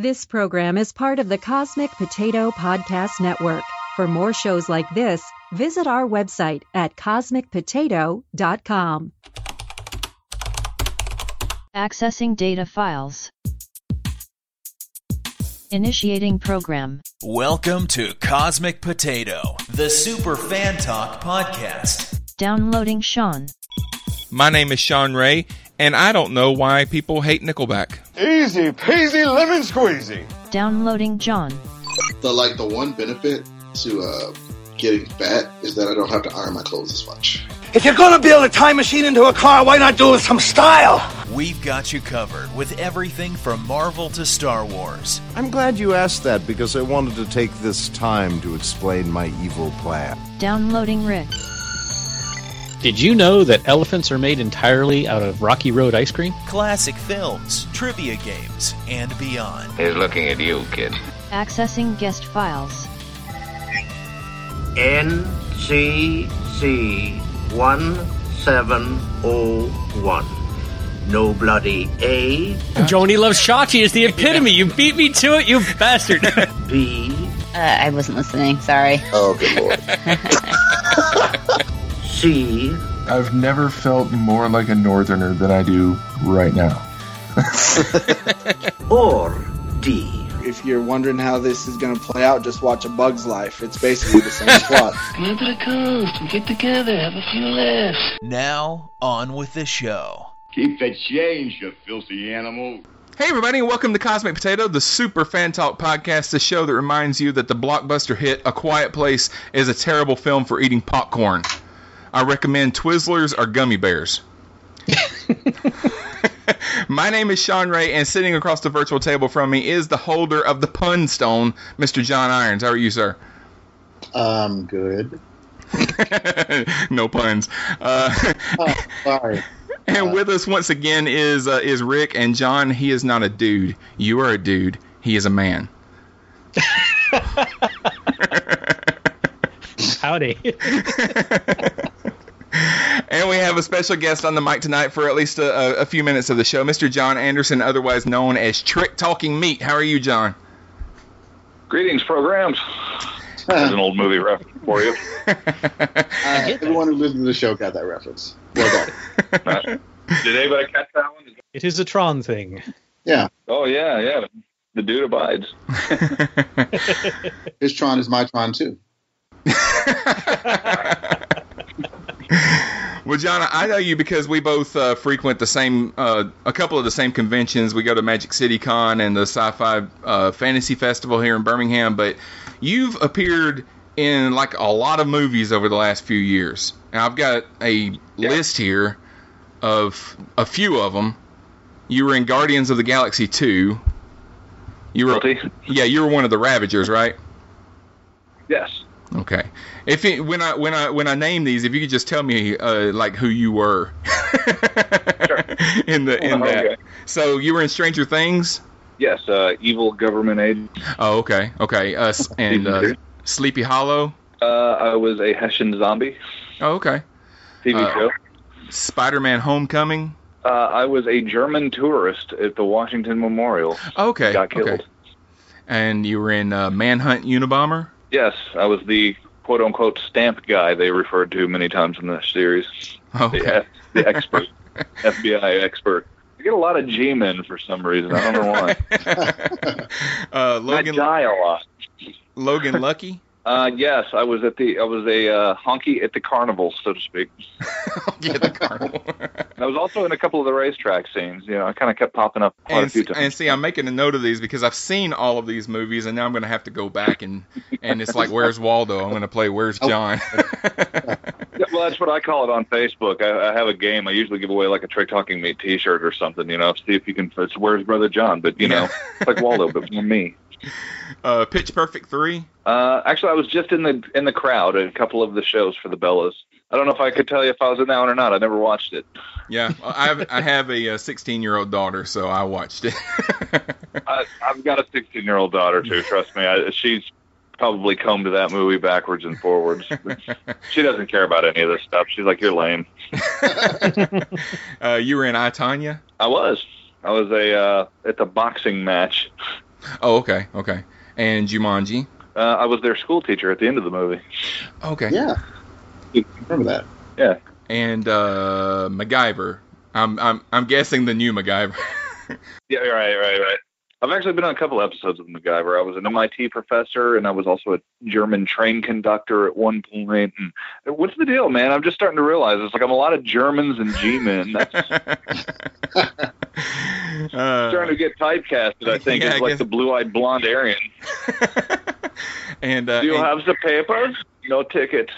This program is part of the Cosmic Potato Podcast Network. For more shows like this, visit our website at cosmicpotato.com. Accessing data files. Initiating program. Welcome to Cosmic Potato, the Super Fan Talk podcast. Downloading Sean. My name is Sean Ray, and I don't know why people hate Nickelback. Easy peasy lemon squeezy. Downloading John. The like the one benefit to uh, getting fat is that I don't have to iron my clothes as much. If you're gonna build a time machine into a car, why not do it with some style? We've got you covered with everything from Marvel to Star Wars. I'm glad you asked that because I wanted to take this time to explain my evil plan. Downloading Rick. Did you know that elephants are made entirely out of Rocky Road ice cream? Classic films, trivia games, and beyond. He's looking at you, kid. Accessing guest files. NCC 1701. No bloody A. Joanie loves Chachi is the epitome. You beat me to it, you bastard. B. Uh, I wasn't listening. Sorry. Oh, good lord. C. I've never felt more like a northerner than I do right now. or D. If you're wondering how this is going to play out, just watch A Bug's Life. It's basically the same plot. Come to the coast. We get together, have a few laughs. Now, on with the show. Keep that change, you filthy animal. Hey, everybody, and welcome to Cosmic Potato, the super fan talk podcast, the show that reminds you that the blockbuster hit A Quiet Place is a terrible film for eating popcorn. I recommend Twizzlers or gummy bears. My name is Sean Ray, and sitting across the virtual table from me is the holder of the pun stone, Mr. John Irons. How are you, sir? Um, good. no puns. Uh, oh, sorry. And with us once again is uh, is Rick and John. He is not a dude. You are a dude. He is a man. Howdy. And we have a special guest on the mic tonight for at least a, a, few minutes of the show, Mr. John Anderson, otherwise known as Trick Talking Meat. How are you, John? Greetings, programs. There's an old movie reference for you. uh, everyone who listened to the show got that reference. Well done. Did anybody catch that one? It is a Tron thing. Yeah. Oh yeah, yeah. The dude abides. His Tron is my Tron too. Well, John, I know you because we both uh, frequent the same, uh, a couple of the same conventions. We go to Magic City Con and the Sci-Fi uh, Fantasy Festival here in Birmingham. But you've appeared in like a lot of movies over the last few years. And I've got a yeah. list here of a few of them. You were in Guardians of the Galaxy 2. You were, Guilty. yeah, you were one of the Ravagers, right? Yes. Okay. If it, when I when I when I name these, if you could just tell me uh, like who you were sure. in the in okay. that. So you were in Stranger Things. Yes, uh, evil government agent. Oh, okay, okay. Uh, and uh, Sleepy Hollow. Uh, I was a Hessian zombie. Oh, okay. TV show. Spider-Man: Homecoming. Uh, I was a German tourist at the Washington Memorial. Okay. Got killed. Okay. And you were in uh, Manhunt Unabomber. Yes, I was the quote unquote stamp guy they referred to many times in the series. Okay. The, the expert, FBI expert. I get a lot of G men for some reason. I don't know why. uh, Logan, I die a lot. Logan Lucky. Uh, yes, I was at the I was a uh, honky at the carnival, so to speak. honky at the carnival. I was also in a couple of the racetrack scenes. You know, I kind of kept popping up quite and, a few times. And see, I'm making a note of these because I've seen all of these movies, and now I'm going to have to go back and and it's like, where's Waldo? I'm going to play Where's John. yeah, well, that's what I call it on Facebook. I, I have a game. I usually give away like a Trick Talking Meat T-shirt or something. You know, see if you can. It's Where's Brother John? But you know, it's like Waldo, but for me. Uh, Pitch Perfect three. Uh, actually, I was just in the in the crowd at a couple of the shows for the Bellas. I don't know if I could tell you if I was in that one or not. I never watched it. Yeah, I have I have a 16 year old daughter, so I watched it. I, I've got a 16 year old daughter too. Trust me, I, she's probably combed that movie backwards and forwards. she doesn't care about any of this stuff. She's like, "You're lame." uh, you were in I Tonya. I was. I was a uh, at the boxing match Oh, okay, okay. And Jumanji. Uh, I was their school teacher at the end of the movie. Okay. Yeah. You remember that? Yeah. And uh, MacGyver. I'm I'm I'm guessing the new MacGyver. Yeah, right, right, right. I've actually been on a couple episodes of MacGyver. I was an MIT professor, and I was also a German train conductor at one point. And what's the deal, man? I'm just starting to realize it's like I'm a lot of Germans and G-men. That's Uh, starting to get typecasted. I think Yeah, as like guess- the blue-eyed blonde Aryan. and uh, Do you and, have the papers? No ticket.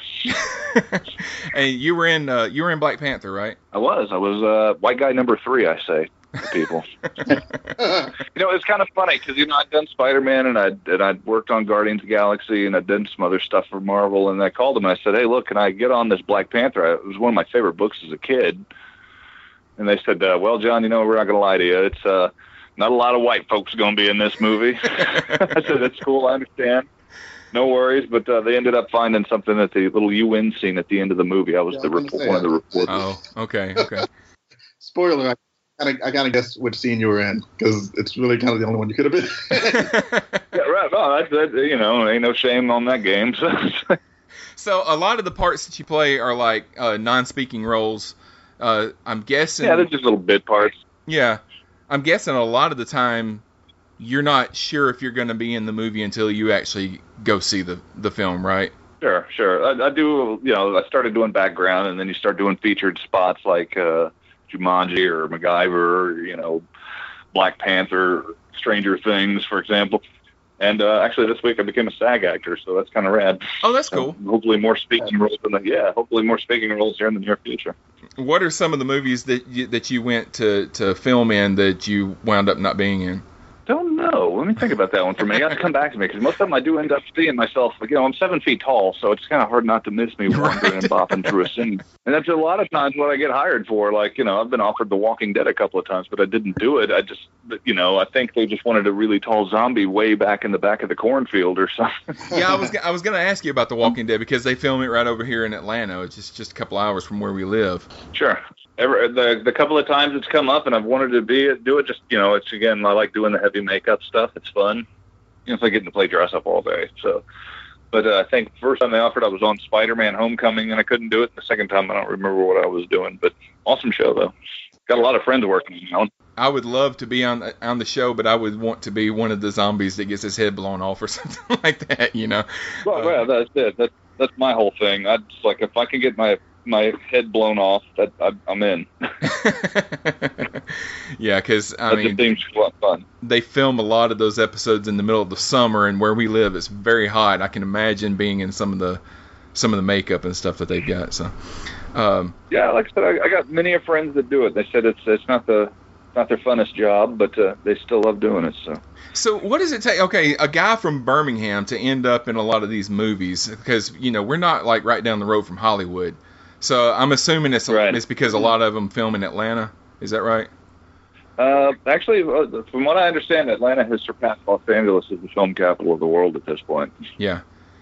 and you were in uh, you were in Black Panther, right? I was. I was uh, white guy number three. I say people. you know, it's kind of funny because you know I'd done Spider Man and I and I'd worked on Guardians of the Galaxy and I'd done some other stuff for Marvel and I called them and I said, hey, look, can I get on this Black Panther? It was one of my favorite books as a kid. And they said, uh, well, John, you know, we're not going to lie to you. It's uh, not a lot of white folks going to be in this movie. I said, that's cool. I understand. No worries, but uh, they ended up finding something at the little UN scene at the end of the movie. I was Yeah, the I was rep- gonna one of the I- reporters. Oh, okay, okay. Spoiler. I gotta, I gotta guess which scene you were in because it's really kind of the only one you could have been. Yeah, right. No, that's that. You know, ain't no shame on that game. So, So a lot of the parts that you play are like uh, non-speaking roles. Uh, I'm guessing. yeah, they're just little bit parts. Yeah, I'm guessing a lot of the time you're not sure if you're going to be in the movie until you actually go see the the film, right? Sure, sure. I, I do. You know, I started doing background, and then you start doing featured spots like uh, Jumanji or MacGyver, or, you know, Black Panther, Stranger Things, for example. And uh, actually, this week I became a SAG actor, so that's kind of rad. Oh, that's cool. Hopefully, more speaking roles in the yeah. Hopefully, more speaking roles here in the near future. What are some of the movies that you, that you went to to film in that you wound up not being in? I don't know. Let me think about that one for a minute. You have to come back to me because most of them I do end up seeing myself. You know, I'm seven feet tall, so it's kind of hard not to miss me wandering and bopping through a scene. And that's a lot of times what I get hired for. Like, you know, I've been offered The Walking Dead a couple of times, but I didn't do it. I just, you know, I think they just wanted a really tall zombie way back in the back of the cornfield or something. Yeah, I was I was going to ask you about The Walking Dead because they film it right over here in Atlanta. It's just just a couple hours from where we live. Sure. Every, the the couple of times it's come up and I've wanted to be do it. Just you know, it's again I like doing the heavy makeup stuff. It's fun. You know, it's like getting to play dress up all day. So, but uh, I think first time they offered I was on Spider Man Homecoming and I couldn't do it. The second time I don't remember what I was doing. But awesome show though. Got a lot of friends working on. I would love to be on on the show, but I would want to be one of the zombies that gets his head blown off or something like that. You know. Well, yeah, that's it. That's that's my whole thing. I just like if I can get my my head blown off, that I, I'm in. yeah, because I that mean, seems a lot of fun. they film a lot of those episodes in the middle of the summer, and where we live, it's very hot. I can imagine being in some of the some of the makeup and stuff that they've got. So, um, Yeah, like I said, I, I got many of friends that do it. They said it's it's not the not their funnest job, but uh, they still love doing it. So so what does it take? Okay, a guy from Birmingham to end up in a lot of these movies because you know we're not like right down the road from Hollywood. So I'm assuming it's Right. it's because a lot of them film in Atlanta. Is that right? uh, actually, uh, from what I understand, Atlanta has surpassed Los Angeles as the film capital of the world at this point. Yeah.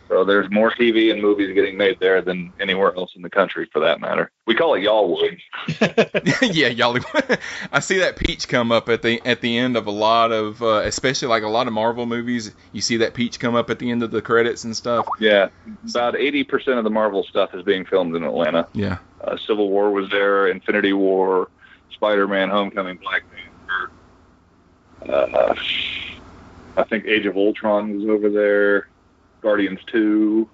So there's more TV and movies getting made there than anywhere else in the country, for that matter. We call it Y'allwood. yeah, y'all. I see that peach come up at the at the end of a lot of, uh, especially like a lot of Marvel movies. You see that peach come up at the end of the credits and stuff. Yeah, about 80% of the Marvel stuff is being filmed in Atlanta. Yeah. Uh, Civil War was there, Infinity War, Spider-Man: Homecoming, Black Panther. Uh, I think Age of Ultron was over there. Guardians Two.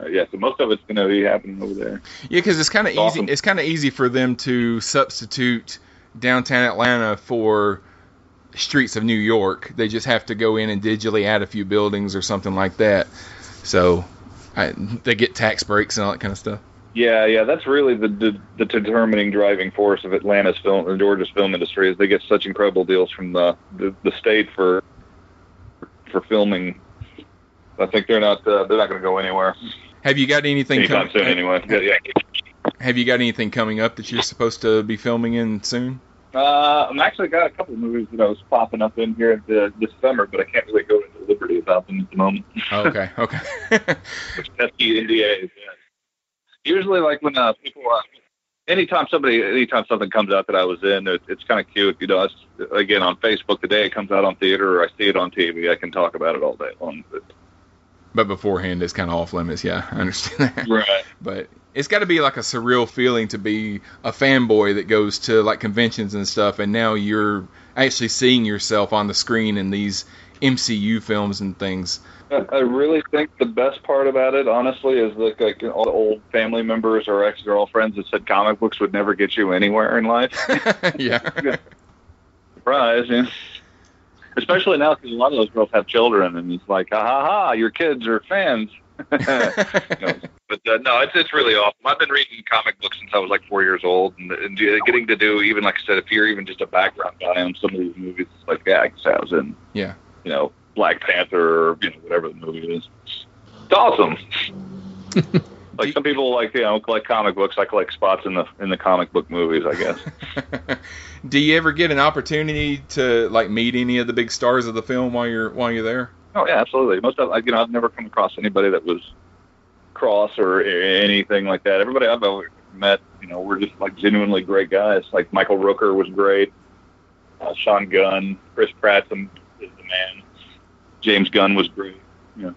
Uh, yeah, so most of it's going to be happening over there. Yeah, because it's kind of easy. awesome. It's kind of easy for them to substitute downtown Atlanta for streets of New York. They just have to go in and digitally add a few buildings or something like that. So I, they get tax breaks and all that kind of stuff. Yeah, yeah, that's really the, the the determining driving force of Atlanta's film, or Georgia's film industry, is they get such incredible deals from the the, the state for for filming. I think they're not uh, they're not going to go anywhere Have you got anything anytime com- soon. Anyway, yeah, yeah. Have you got anything coming up that you're supposed to be filming in soon? Uh, I'm actually got a couple of movies that I was popping up in here the, this summer, but I can't really go into liberty about them at the moment. Oh, okay, okay. Pesky NDAs. Yeah. Usually, like when uh, people uh, anytime somebody, anytime something comes out that I was in, it, it's kind of cute. You know, it's, again on Facebook the day it comes out on theater or I see it on TV, I can talk about it all day long. But, But beforehand, it's kind of off limits. Yeah, I understand that. right. But it's got to be like a surreal feeling to be a fanboy that goes to like conventions and stuff, and now you're actually seeing yourself on the screen in these MCU films and things. I really think the best part about it, honestly, is like, like all the old family members or ex girlfriends that said comic books would never get you anywhere in life. yeah. Surprise, yeah. Especially now because a lot of those girls have children, and it's like, ha ha ha, your kids are fans. You know, but uh, no, it's it's really awesome. I've been reading comic books since I was like four years old, and, and getting to do even like I said, if you're even just a background guy on some of these movies, it's like yeah, I guess I was in Yeah. you know Black Panther or you know whatever the movie is. It's awesome. like some people like you know collect comic books. I collect spots in the in the comic book movies. I guess. Do you ever get an opportunity to like meet any of the big stars of the film while you're while you're there? Oh yeah, absolutely. Most of you know I've never come across anybody that was cross or anything like that. Everybody I've ever met, you know, we're just like genuinely great guys. Like Michael Rooker was great. Uh, Sean Gunn, Chris Pratt is the man. James Gunn was great. You know,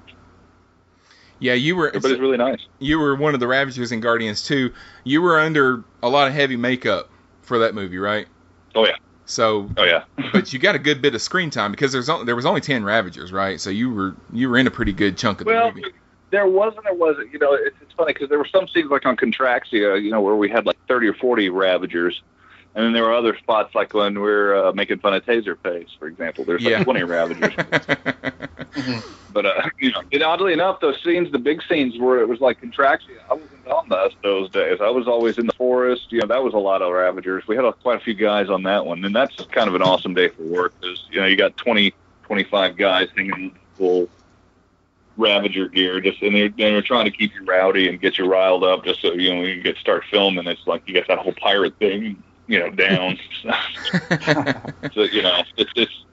Yeah, you were. But it's really nice. You were one of the Ravagers in Guardians 2. You were under a lot of heavy makeup for that movie, right? Oh yeah. So, Oh yeah. but you got a good bit of screen time because there's only, there was only ten Ravagers, right? So you were you were in a pretty good chunk of the Well, movie. there wasn't. There wasn't. You know, it's, it's funny because there were some scenes like on Contraxia, you know, where we had like thirty or forty Ravagers, and then there were other spots like when we're uh, making fun of Taser Taserface, for example. There's like Yeah. twenty Ravagers. but uh, you know, and oddly enough, those scenes, the big scenes where it was like Contraxia, I wasn't on those those days. I was always in the forest. You know, that was a lot of Ravagers. We had a, quite a few guys on that one, and that's kind of an awesome day for work because you know you got 20, 25 guys hanging full Ravager gear, just and they're, they're trying to keep you rowdy and get you riled up, just so you know you can get start filming. It's like you got that whole pirate thing, you know, down. so you know, it's it's.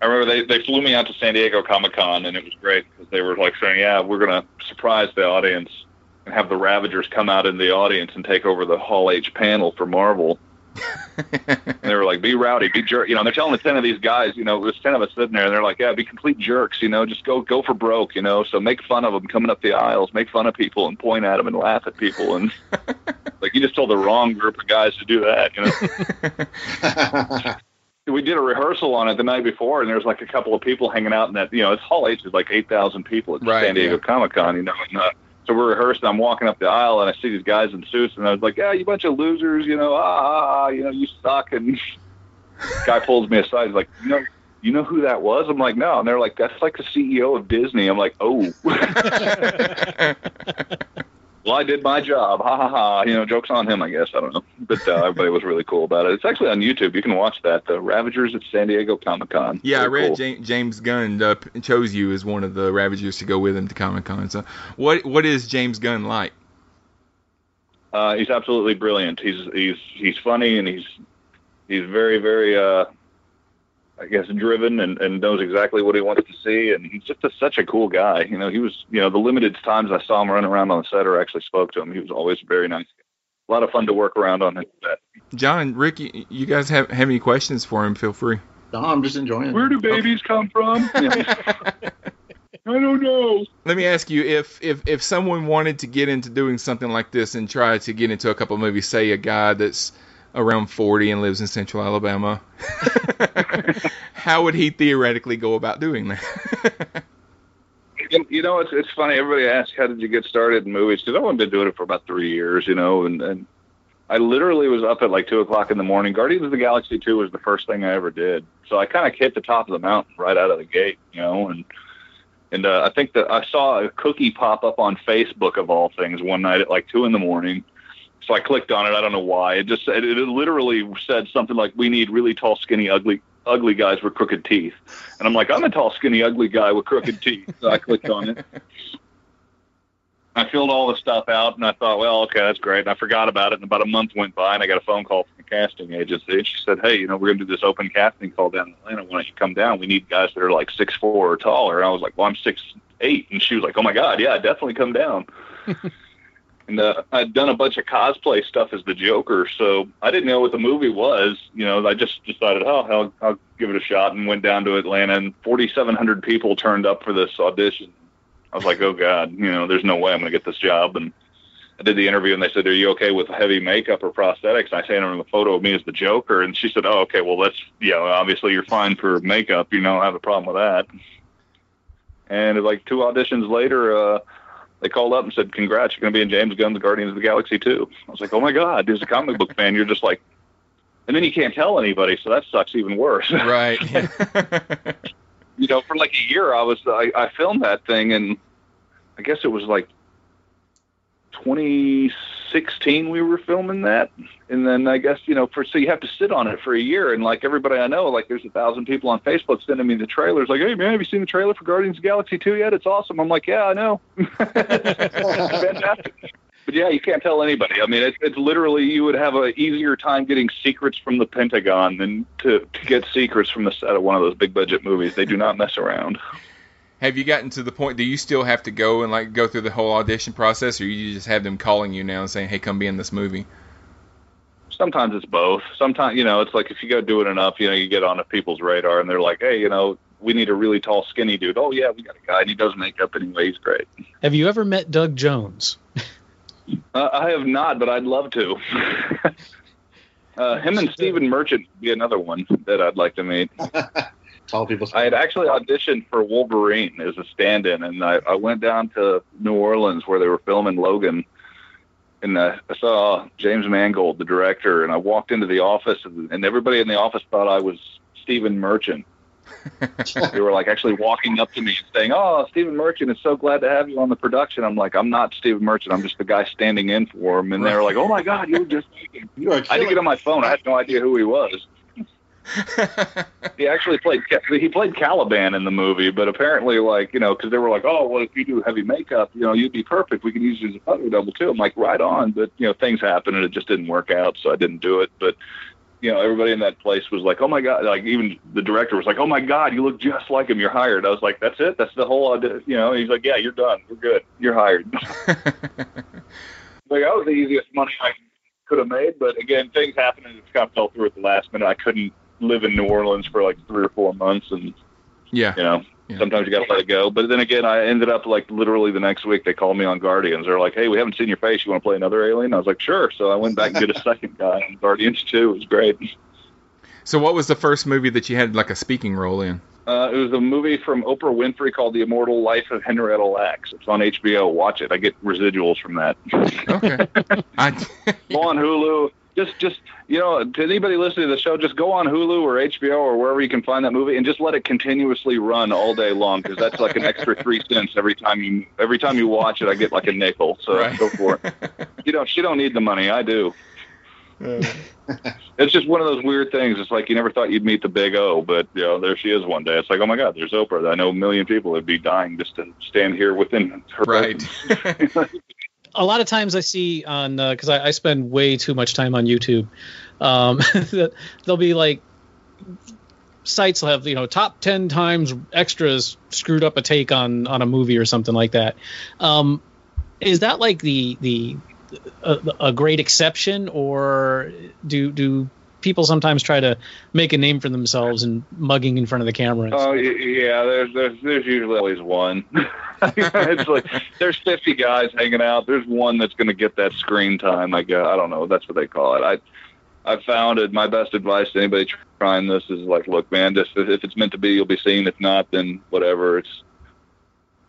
I remember they they flew me out to San Diego Comic Con, and it was great because they were like saying, "Yeah, we're gonna surprise the audience and have the Ravagers come out in the audience and take over the Hall H panel for Marvel." And they were like, "Be rowdy, be jerk." You know, they're telling the ten of these guys, you know, there's ten of us sitting there, and they're like, "Yeah, be complete jerks." You know, just go go for broke. You know, so make fun of them coming up the aisles, make fun of people, and point at them and laugh at people, and like you just told the wrong group of guys to do that. You know. we did a rehearsal on it the night before, and there's like a couple of people hanging out in that. You know, it's Hall H is like eight thousand people at Right, San Diego yeah. Comic Con. You know, and, uh, so we're rehearsing. I'm walking up the aisle, and I see these guys in suits, and I was like, "Yeah, you bunch of losers. You know, ah, ah, ah you know, you suck." And guy pulls me aside. He's like, "You know." You know who that was? I'm like, no. And they're like, that's like the CEO of Disney. I'm like, oh. well, I did my job. Ha ha ha. You know, jokes on him, I guess. I don't know. But uh, everybody was really cool about it. It's actually on YouTube. You can watch that. The Ravagers at San Diego Comic Con. Yeah, I read cool. James, James Gunn uh, chose you as one of the Ravagers to go with him to Comic Con. So, what what is James Gunn like? Uh, he's absolutely brilliant. He's he's he's funny and he's he's very very uh, I guess driven and, and knows exactly what he wants to see. And he's just a, such a cool guy. You know, he was you know the limited times I saw him running around on the set or actually spoke to him, he was always very nice. A lot of fun to work around on his set. John, Ricky, you, you guys have have any questions for him? Feel free. No, I'm just enjoying it. Where do babies come from? I don't know. Let me ask you if if if someone wanted to get into doing something like this and try to get into a couple of movies, say a guy that's around 40 and lives in Central Alabama, how would he theoretically go about doing that? You know, it's it's funny. Everybody asks, "How did you get started in movies?" Because I've only been doing it for about three years, you know, and and I literally was up at like two o'clock in the morning. Guardians of the Galaxy two was the first thing I ever did, so I kind of hit the top of the mountain right out of the gate, you know, and and uh, I think that I saw a cookie pop up on Facebook of all things one night at like two in the morning. So I clicked on it. I don't know why. It just said it literally said something like, "We need really tall, skinny, ugly, ugly guys with crooked teeth." And I'm like, "I'm a tall, skinny, ugly guy with crooked teeth." So I clicked on it. I filled all the stuff out, and I thought, "Well, okay, that's great." And I forgot about it. And about a month went by, and I got a phone call from the casting agency. And she said, "Hey, you know, we're gonna do this open casting call down in Atlanta. Why don't you come down? We need guys that are like six four or taller." And I was like, "Well, I'm six eight. And she was like, "Oh my God, yeah, definitely come down." and uh, I'd done a bunch of cosplay stuff as the Joker, so I didn't know what the movie was. You know, I just decided, oh, hell, I'll give it a shot, and went down to Atlanta, and 4,700 people turned up for this audition. I was like, oh god, you know, there's no way I'm going to get this job, and I did the interview, and they said, are you okay with heavy makeup or prosthetics? And I sent them a photo of me as the Joker, and she said, oh, okay, well, that's yeah, obviously you're fine for makeup. You don't have a problem with that. And like two auditions later. uh they called up and said, "Congrats, you're going to be in James Gunn's Guardians of the Galaxy 2." I was like, "Oh my god!" As a comic book fan, you're just like, and then you can't tell anybody, so that sucks even worse. Right. you know, for like a year, I was I, I filmed that thing, and I guess it was like 2016 we were filming that, and then I guess you know, for so you have to sit on it for a year, and like everybody I know, like there's a thousand people on Facebook sending me the trailers, like, "Hey man, have you seen the trailer for Guardians of Galaxy 2 yet? It's awesome." I'm like, "Yeah, I know." Fantastic. But yeah, you can't tell anybody. I mean, it's, it's literally you would have an easier time getting secrets from the Pentagon than to, to get secrets from the set of one of those big budget movies. They do not mess around. Have you gotten to the point? Do you still have to go and like go through the whole audition process, or you just have them calling you now and saying, "Hey, come be in this movie"? Sometimes it's both. Sometimes you know, it's like if you go do it enough, you know, you get on people's radar, and they're like, "Hey, you know, we need a really tall, skinny dude." Oh yeah, we got a guy, and he does makeup anyway. He's great. Have you ever met Doug Jones? Uh, I have not, but I'd love to. uh, him and Stephen Merchant would be another one that I'd like to meet. Tall people. I had actually auditioned for Wolverine as a stand-in, and I, I went down to New Orleans where they were filming Logan, and I saw James Mangold, the director, and I walked into the office, and, and everybody in the office thought I was Stephen Merchant. they were like actually walking up to me and saying, "Oh, Stephen Merchant is so glad to have you on the production." I'm like, "I'm not Stephen Merchant. I'm just the guy standing in for him." And they were like, "Oh my God, you were just." You I didn't get on my phone. I had no idea who he was. he actually played he played Caliban in the movie, but apparently, like you know, because they were like, "Oh, well, if you do heavy makeup, you know, you'd be perfect. We can use you as a photo double too." I'm like, "Right on," but you know, things happened and it just didn't work out, so I didn't do it. But you know, everybody in that place was like, "Oh my god!" Like even the director was like, "Oh my god, you look just like him. You're hired." I was like, "That's it. That's the whole." audi-" You know, he's like, "Yeah, you're done. We're good. You're hired." like that was the easiest money I could have made, but again, things happened and it kind of fell through at the last minute. I couldn't live in New Orleans for like three or four months, and Yeah. you know, sometimes you got to let it go. But then again, I ended up like literally the next week they called me on Guardians. They're like, "Hey, we haven't seen your face. You want to play another alien?" I was like, "Sure." So I went back and did a second guy in Guardians Two. It was great. So, what was the first movie that you had like a speaking role in? Uh, it was a movie from Oprah Winfrey called The Immortal Life of Henrietta Lacks. It's on HBO. Watch it. I get residuals from that. Okay. I, go on Hulu. Just, just you know, to anybody listening to the show, just go on Hulu or HBO or wherever you can find that movie, and just let it continuously run all day long because that's like an extra three cents every time you every time you watch it. I get like a nickel, so Right. go for it. You know she don't need the money. I do. It's just one of those weird things. It's like you never thought you'd meet the Big O, but you know, there she is one day. It's like, oh my God, there's Oprah. I know a million people would be dying just to stand here within her. Right. a lot of times I see on because I, I spend way too much time on YouTube. Um, there'll be like sites will have you know top ten times extras screwed up a take on on a movie or something like that. Um, is that like the the a, a great exception, or do do people sometimes try to make a name for themselves and mugging in front of the camera? Oh yeah, there's there's there's usually always one. it's like there's 50 guys hanging out. There's one that's going to get that screen time. I guess I don't know. That's what they call it. I I found it. My best advice to anybody trying this is like, look, man, just if it's meant to be, you'll be seen. If not, then whatever. It's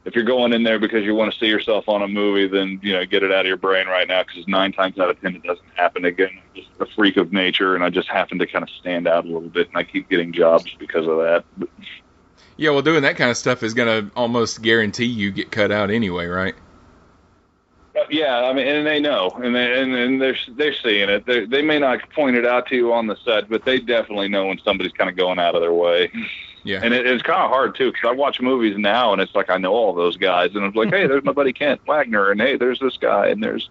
if you're going in there because you want to see yourself on a movie, then you know get it out of your brain right now because nine times out of ten it doesn't happen again. I'm just a freak of nature, and I just happen to kind of stand out a little bit, and I keep getting jobs because of that. But, yeah, well, doing that kind of stuff is going to almost guarantee you get cut out anyway, right? Uh, Yeah, I mean, and they know, and they, and, and they're they're seeing it. They they may not point it out to you on the set, but they definitely know when somebody's kind of going out of their way. Yeah. And it, it's kind of hard too, because I watch movies now, and it's like I know all those guys, and I'm like, hey, there's my buddy Kent Wagner, and hey, there's this guy, and there's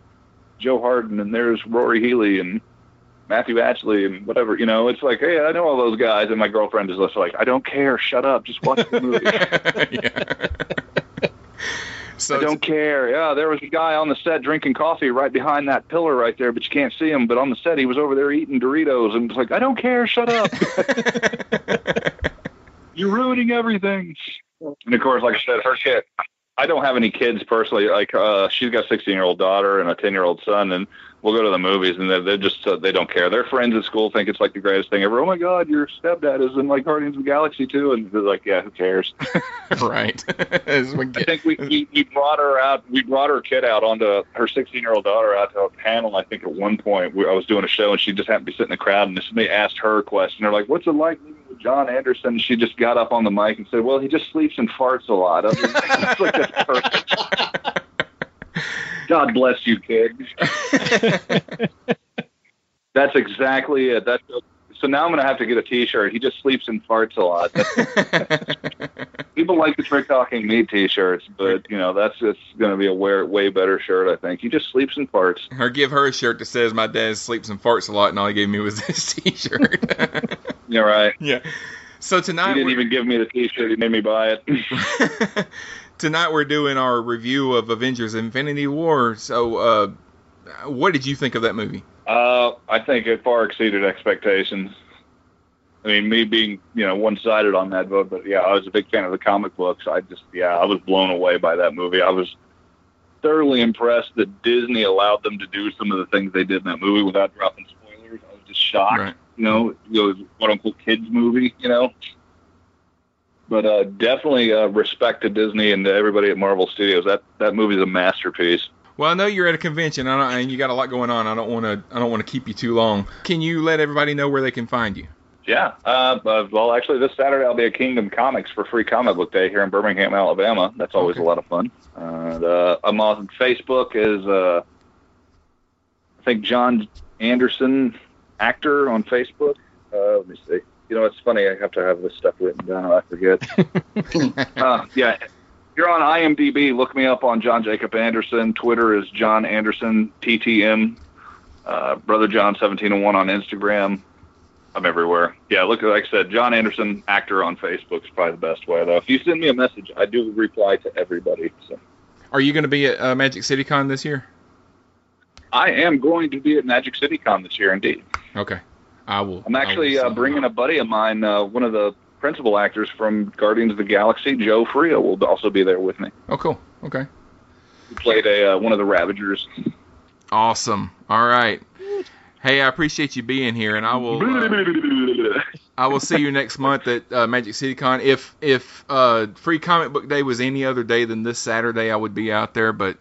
Joe Harden, and there's Rory Healy, and Matthew Ashley, and whatever. You know, it's like, hey, I know all those guys, and my girlfriend is just like, I don't care, shut up, just watch the movie. So I don't care. Yeah, there was a guy on the set drinking coffee right behind that pillar right there, but you can't see him. But on the set, he was over there eating Doritos, and it's like, I don't care. Shut up. You're ruining everything. And of course, like I said, her kid. I don't have any kids personally. Like uh, she's got a 16 year old daughter and a 10 year old son, and we'll go to the movies, and they're, they're just uh, they don't care. Their friends at school think it's like the greatest thing ever. Oh my God, your stepdad is in like Guardians of the Galaxy too, and they're like, yeah, who cares? right. I think we, we we brought her out. We brought her kid out onto her 16 year old daughter out to a panel. I think at one point where I was doing a show, and she just happened to be sitting in the crowd, and somebody asked her a question. They're like, "What's it like living with John Anderson?" She just got up on the mic and said, "Well, he just sleeps and farts a lot." I was like, that's perfect. God bless you, kid. That's exactly it. That's so now I'm gonna have to get a T-shirt. He just sleeps and farts a lot. People like the Trick Talking Meat T-shirts, but you know that's it's gonna be a wear, way better shirt. I think he just sleeps and farts. Or give her a shirt that says my dad sleeps and farts a lot, and all he gave me was this T-shirt. Yeah, right. Yeah. So tonight he didn't even give me the T-shirt. He made me buy it. tonight we're doing our review of Avengers: Infinity War. So, uh, what did you think of that movie? Uh, I think it far exceeded expectations. I mean, me being you know one sided on that vote, but yeah, I was a big fan of the comic books. I just yeah, I was blown away by that movie. I was thoroughly impressed that Disney allowed them to do some of the things they did in that movie without dropping spoilers. I was just shocked. Right. You know, it was quote unquote kids movie. You know. But uh, definitely uh, respect to Disney and to everybody at Marvel Studios. That that movie's a masterpiece. Well, I know you're at a convention, I and you got a lot going on. I don't want to. I don't want to keep you too long. Can you let everybody know where they can find you? Yeah. Uh, uh, well, actually, this Saturday I'll be at Kingdom Comics for Free Comic Book Day here in Birmingham, Alabama. That's always a lot of fun. And, uh, I'm on Facebook is uh, I think John Anderson, actor on Facebook. Uh, let me see. You know, it's funny. I have to have this stuff written down. or I forget. uh, yeah. If you're on IMDb, look me up on John Jacob Anderson. Twitter is John Anderson TTM. Uh, Brother John 1701 on Instagram. I'm everywhere. Yeah, look, like I said, John Anderson, actor on Facebook is probably the best way, though. If you send me a message, I do reply to everybody. So Are you going to be at uh, Magic City Con this year? I am going to be at Magic City Con this year, indeed. Okay, I will. I'm actually uh, bringing a buddy of mine, uh, one of the principal actors from Guardians of the Galaxy, Joe Fria, will also be there with me. Oh, cool. Okay. He played a uh, one of the Ravagers. Awesome. All right. Hey, I appreciate you being here, and I will. Uh, I will see you next month at uh, Magic City Con. If if uh, Free Comic Book Day was any other day than this Saturday, I would be out there. But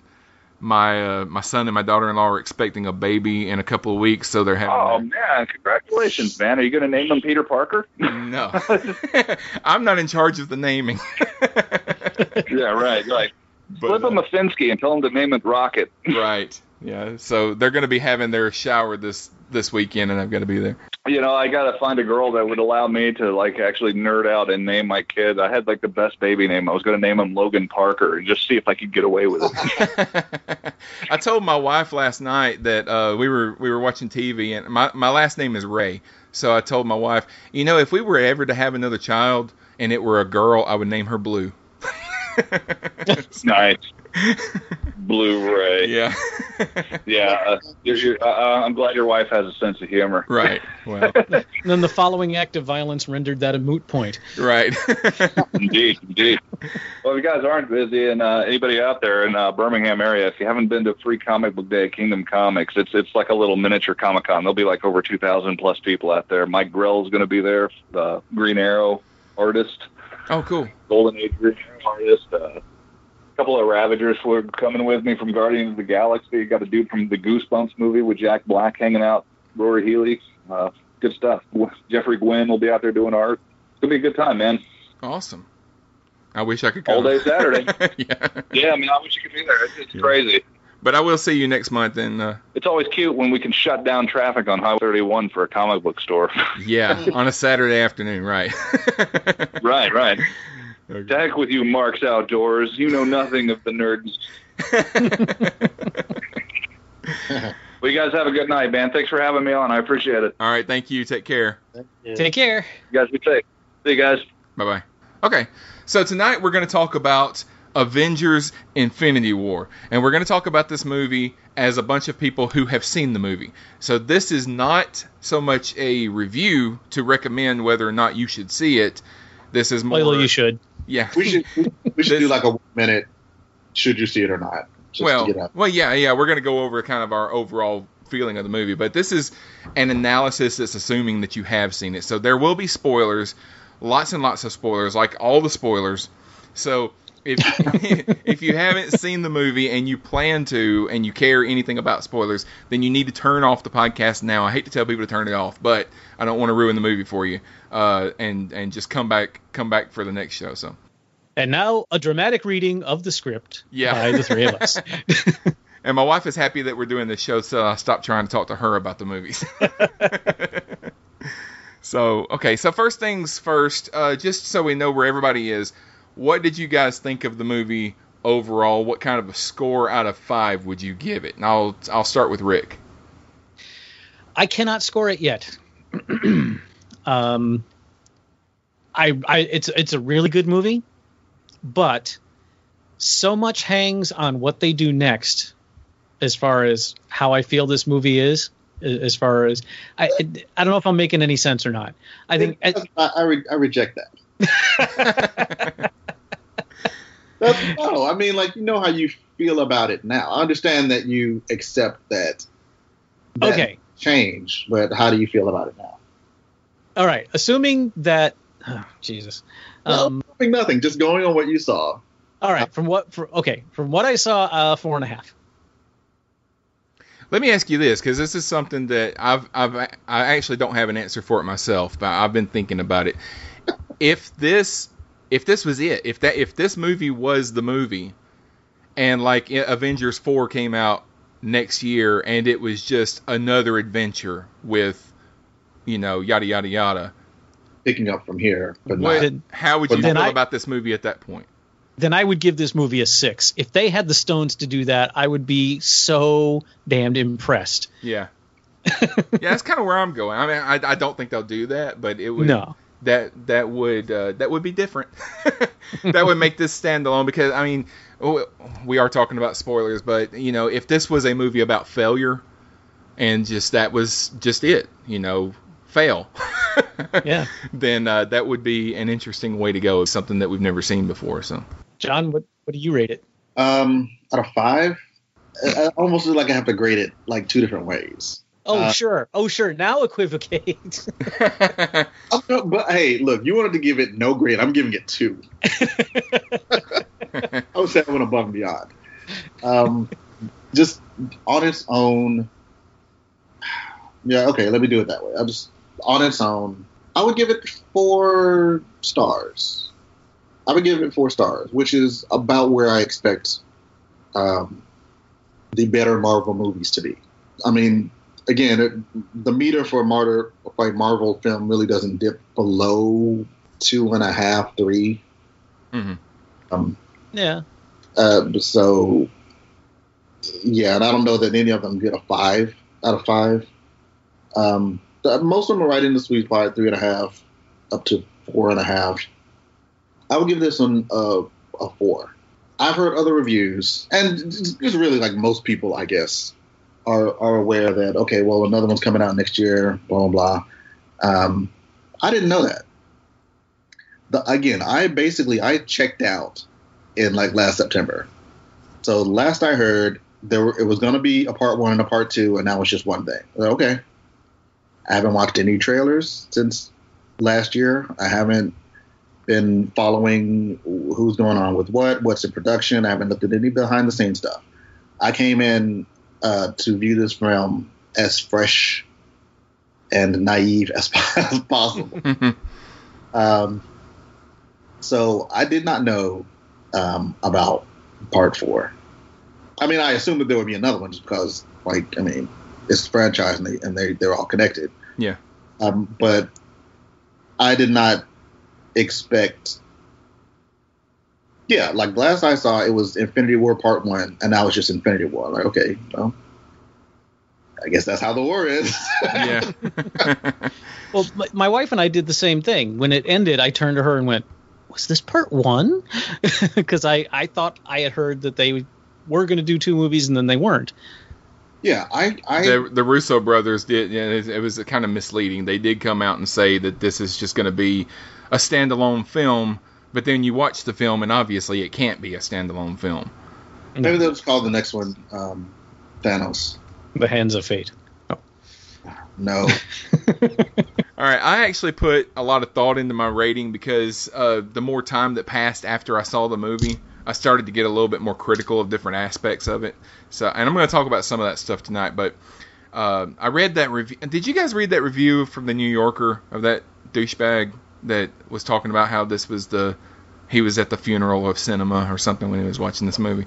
my uh, my son and my daughter-in-law are expecting a baby in a couple of weeks, so they're having. Oh man, congratulations, man! Are you going to name him Peter Parker? No, I'm not in charge of the naming. yeah, right. Like, flip him a Finsky and tell him to name it Rocket. right. Yeah. So they're going to be having their shower this this weekend, and I've got to be there. You know, I got to find a girl that would allow me to like actually nerd out and name my kid. I had like the best baby name. I was going to name him Logan Parker and just see if I could get away with it. I told my wife last night that uh, we were we were watching TV, and my my last name is Ray. So I told my wife, you know, if we were ever to have another child and it were a girl, I would name her Blue. nice. Blu-ray. Yeah. yeah. Uh, you're, you're, uh, I'm glad your wife has a sense of humor. Right. Well. And then the following act of violence rendered that a moot point. Right. indeed, indeed. Well, if you guys aren't busy, and uh, anybody out there in uh, Birmingham area, if you haven't been to Free Comic Book Day at Kingdom Comics, it's it's like a little miniature Comic Con. There'll be like over 2,000 plus people out there. Mike Grell's going to be there, the Green Arrow artist. Oh, cool. Golden Age Green Arrow artist. A couple of Ravagers were coming with me from Guardians of the Galaxy. Got a dude from the Goosebumps movie with Jack Black hanging out. Rory Healy. Uh, good stuff. Jeffrey Gwynn will be out there doing art. It's gonna be a good time, man. Awesome. I wish I could come. All day Saturday. yeah. Yeah, I mean, I wish you could be there. It's, it's Yeah. crazy. But I will see you next month, and uh, It's always cute when we can shut down traffic on Highway 31 for a comic book store. yeah, on a Saturday afternoon, right? right, right. To heck with you, Mark's Outdoors. You know nothing of the nerds. well, you guys have a good night, man. Thanks for having me on. I appreciate it. All right, thank you. Take care. Take care. You guys be safe. See you guys. Bye bye. Okay, so tonight we're going to talk about Avengers Infinity War. And we're going to talk about this movie as a bunch of people who have seen the movie. So this is not so much a review to recommend whether or not you should see it. This is more. Well, you should. Yeah. We should we should do like a one minute. Should you see it or not? Just well, to get well, yeah, yeah. We're going to go over kind of our overall feeling of the movie, but this is an analysis that's assuming that you have seen it. So there will be spoilers, lots and lots of spoilers, like all the spoilers. So if if you haven't seen the movie and you plan to and you care anything about spoilers, then you need to turn off the podcast now. I hate to tell people to turn it off, but I don't want to ruin the movie for you. Uh, and and just come back come back for the next show. So And now a dramatic reading of the script Yeah. by the three of us. and my wife is happy that we're doing this show, so I stopped trying to talk to her about the movies. so okay, so first things first, uh, just so we know where everybody is, what did you guys think of the movie overall? What kind of a score out of five would you give it? And I'll I'll start with Rick. I cannot score it yet. um, I, I, it's it's a really good movie, but so much hangs on what they do next, as far as how I feel this movie is. As far as I, I don't know if I'm making any sense or not. I think I, I, re- I reject that. That's, no, I mean, like you know how you feel about it now. I understand that you accept that. that Okay. Change, but how do you feel about it now? all right. Assuming that, oh, Jesus. Um, Nothing, nothing. Just going on what you saw. all right. From what? For, okay. From what I saw, uh, four and a half. Let me ask you this, because this is something that I've I've I actually don't have an answer for it myself, but I've been thinking about it. If this if this was it, if that if this movie was the movie, and like Avengers four came out next year, and it was just another adventure with, you know, yada yada yada. Picking up from here, but What, not. how would you feel I- about this movie at that point? then I would give this movie a six. If they had the stones to do that, I would be so damned impressed. Yeah. yeah, that's kind of where I'm going. I mean, I, I don't think they'll do that, but it would No. That that would uh, that would be different. that would make this standalone because I mean, we are talking about spoilers, but you know, if this was a movie about failure and just that was just it, you know, fail. Yeah. Then uh, that would be an interesting way to go. Something that we've never seen before. So John, what what do you rate it? Um, out of five, I, I almost feel like I have to grade it like two different ways. Oh Uh, sure, oh sure. Now equivocate. Oh, no, but hey, look, you wanted to give it no grade. I'm giving it two. I was saying I went above and beyond. Um, just on its own. Yeah, okay, let me do it that way. I'm just on its own, I would give it four stars. I would give it four stars, which is about where I expect um, the better Marvel movies to be. I mean, again, it, the meter for a Martyr like Marvel film really doesn't dip below two and a half, three. Mhm. Um, yeah. uh, so yeah, and I don't know that any of them get a five out of five. Um, the- most of them are right in the sweet spot, three and a half, up to four and a half. I would give this one a, a four. I've heard other reviews, and just really like most people, I guess, are are aware that okay, well, another one's coming out next year, blah blah blah. Um, I didn't know that. The, again, I basically I checked out in like last September. So last I heard, there were, it was going to be a part one and a part two, and now it's just one thing. Well, okay. I haven't watched any trailers since last year. I haven't been following who's going on with what, what's in production. I haven't looked at any behind the scenes stuff. I came in uh, to view this film as fresh and naive as, as possible. Um, so I did not know um, about part four. I mean, I assumed that there would be another one just because, like, I mean, it's a franchise and they and they they're all connected. yeah. Um, but I did not expect. Yeah, like last I saw, it was Infinity War Part One, and now it's just Infinity War. Like, okay, well, I guess that's how the war is. Yeah. Well, my, my wife and I did the same thing. When it ended, I turned to her and went, was this part one? Because I I thought I had heard that they were going to do two movies and then they weren't. Yeah, I, I the, the Russo brothers did. Yeah, it, it was kind of misleading. They did come out and say that this is just going to be a standalone film, but then you watch the film and obviously it can't be a standalone film. maybe they'll just call the next one um, Thanos. The Hands of Fate. No, All right, I actually put a lot of thought into my rating because uh, the more time that passed after I saw the movie, I started to get a little bit more critical of different aspects of it. So, and I'm going to talk about some of that stuff tonight. But uh, I read that review. Did you guys read that review from the New Yorker of that douchebag that was talking about how this was the he was at the funeral of cinema or something when he was watching this movie?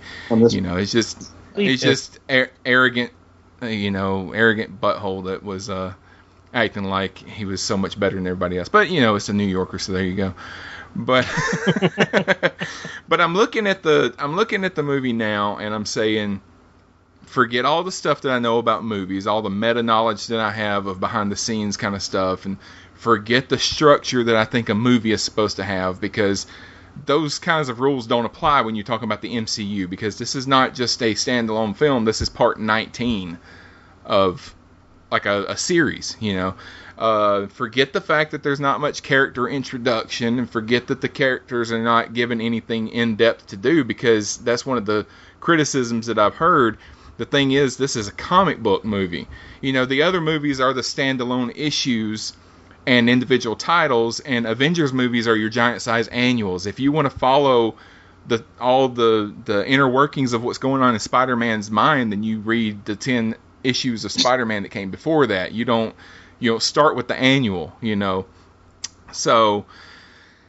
You know, it's just it's just ar- arrogant, you know, arrogant butthole that was uh, acting like he was so much better than everybody else. But you know, it's a New Yorker, so there you go. But but I'm looking at the I'm looking at the movie now, and I'm saying, forget all the stuff that I know about movies, all the meta knowledge that I have of behind the scenes kind of stuff, and forget the structure that I think a movie is supposed to have because those kinds of rules don't apply when you're talking about the MCU because this is not just a standalone film. This is part 19 of like a, a series, you know. Uh, forget the fact that there's not much character introduction and forget that the characters are not given anything in depth to do because that's one of the criticisms that I've heard. The thing is, this is a comic book movie. You know, the other movies are the standalone issues and individual titles, and Avengers movies are your giant size annuals. If you want to follow the all the the inner workings of what's going on in Spider-Man's mind, then you read the ten issues of Spider-Man that came before that. You don't you don't start with the annual, you know. So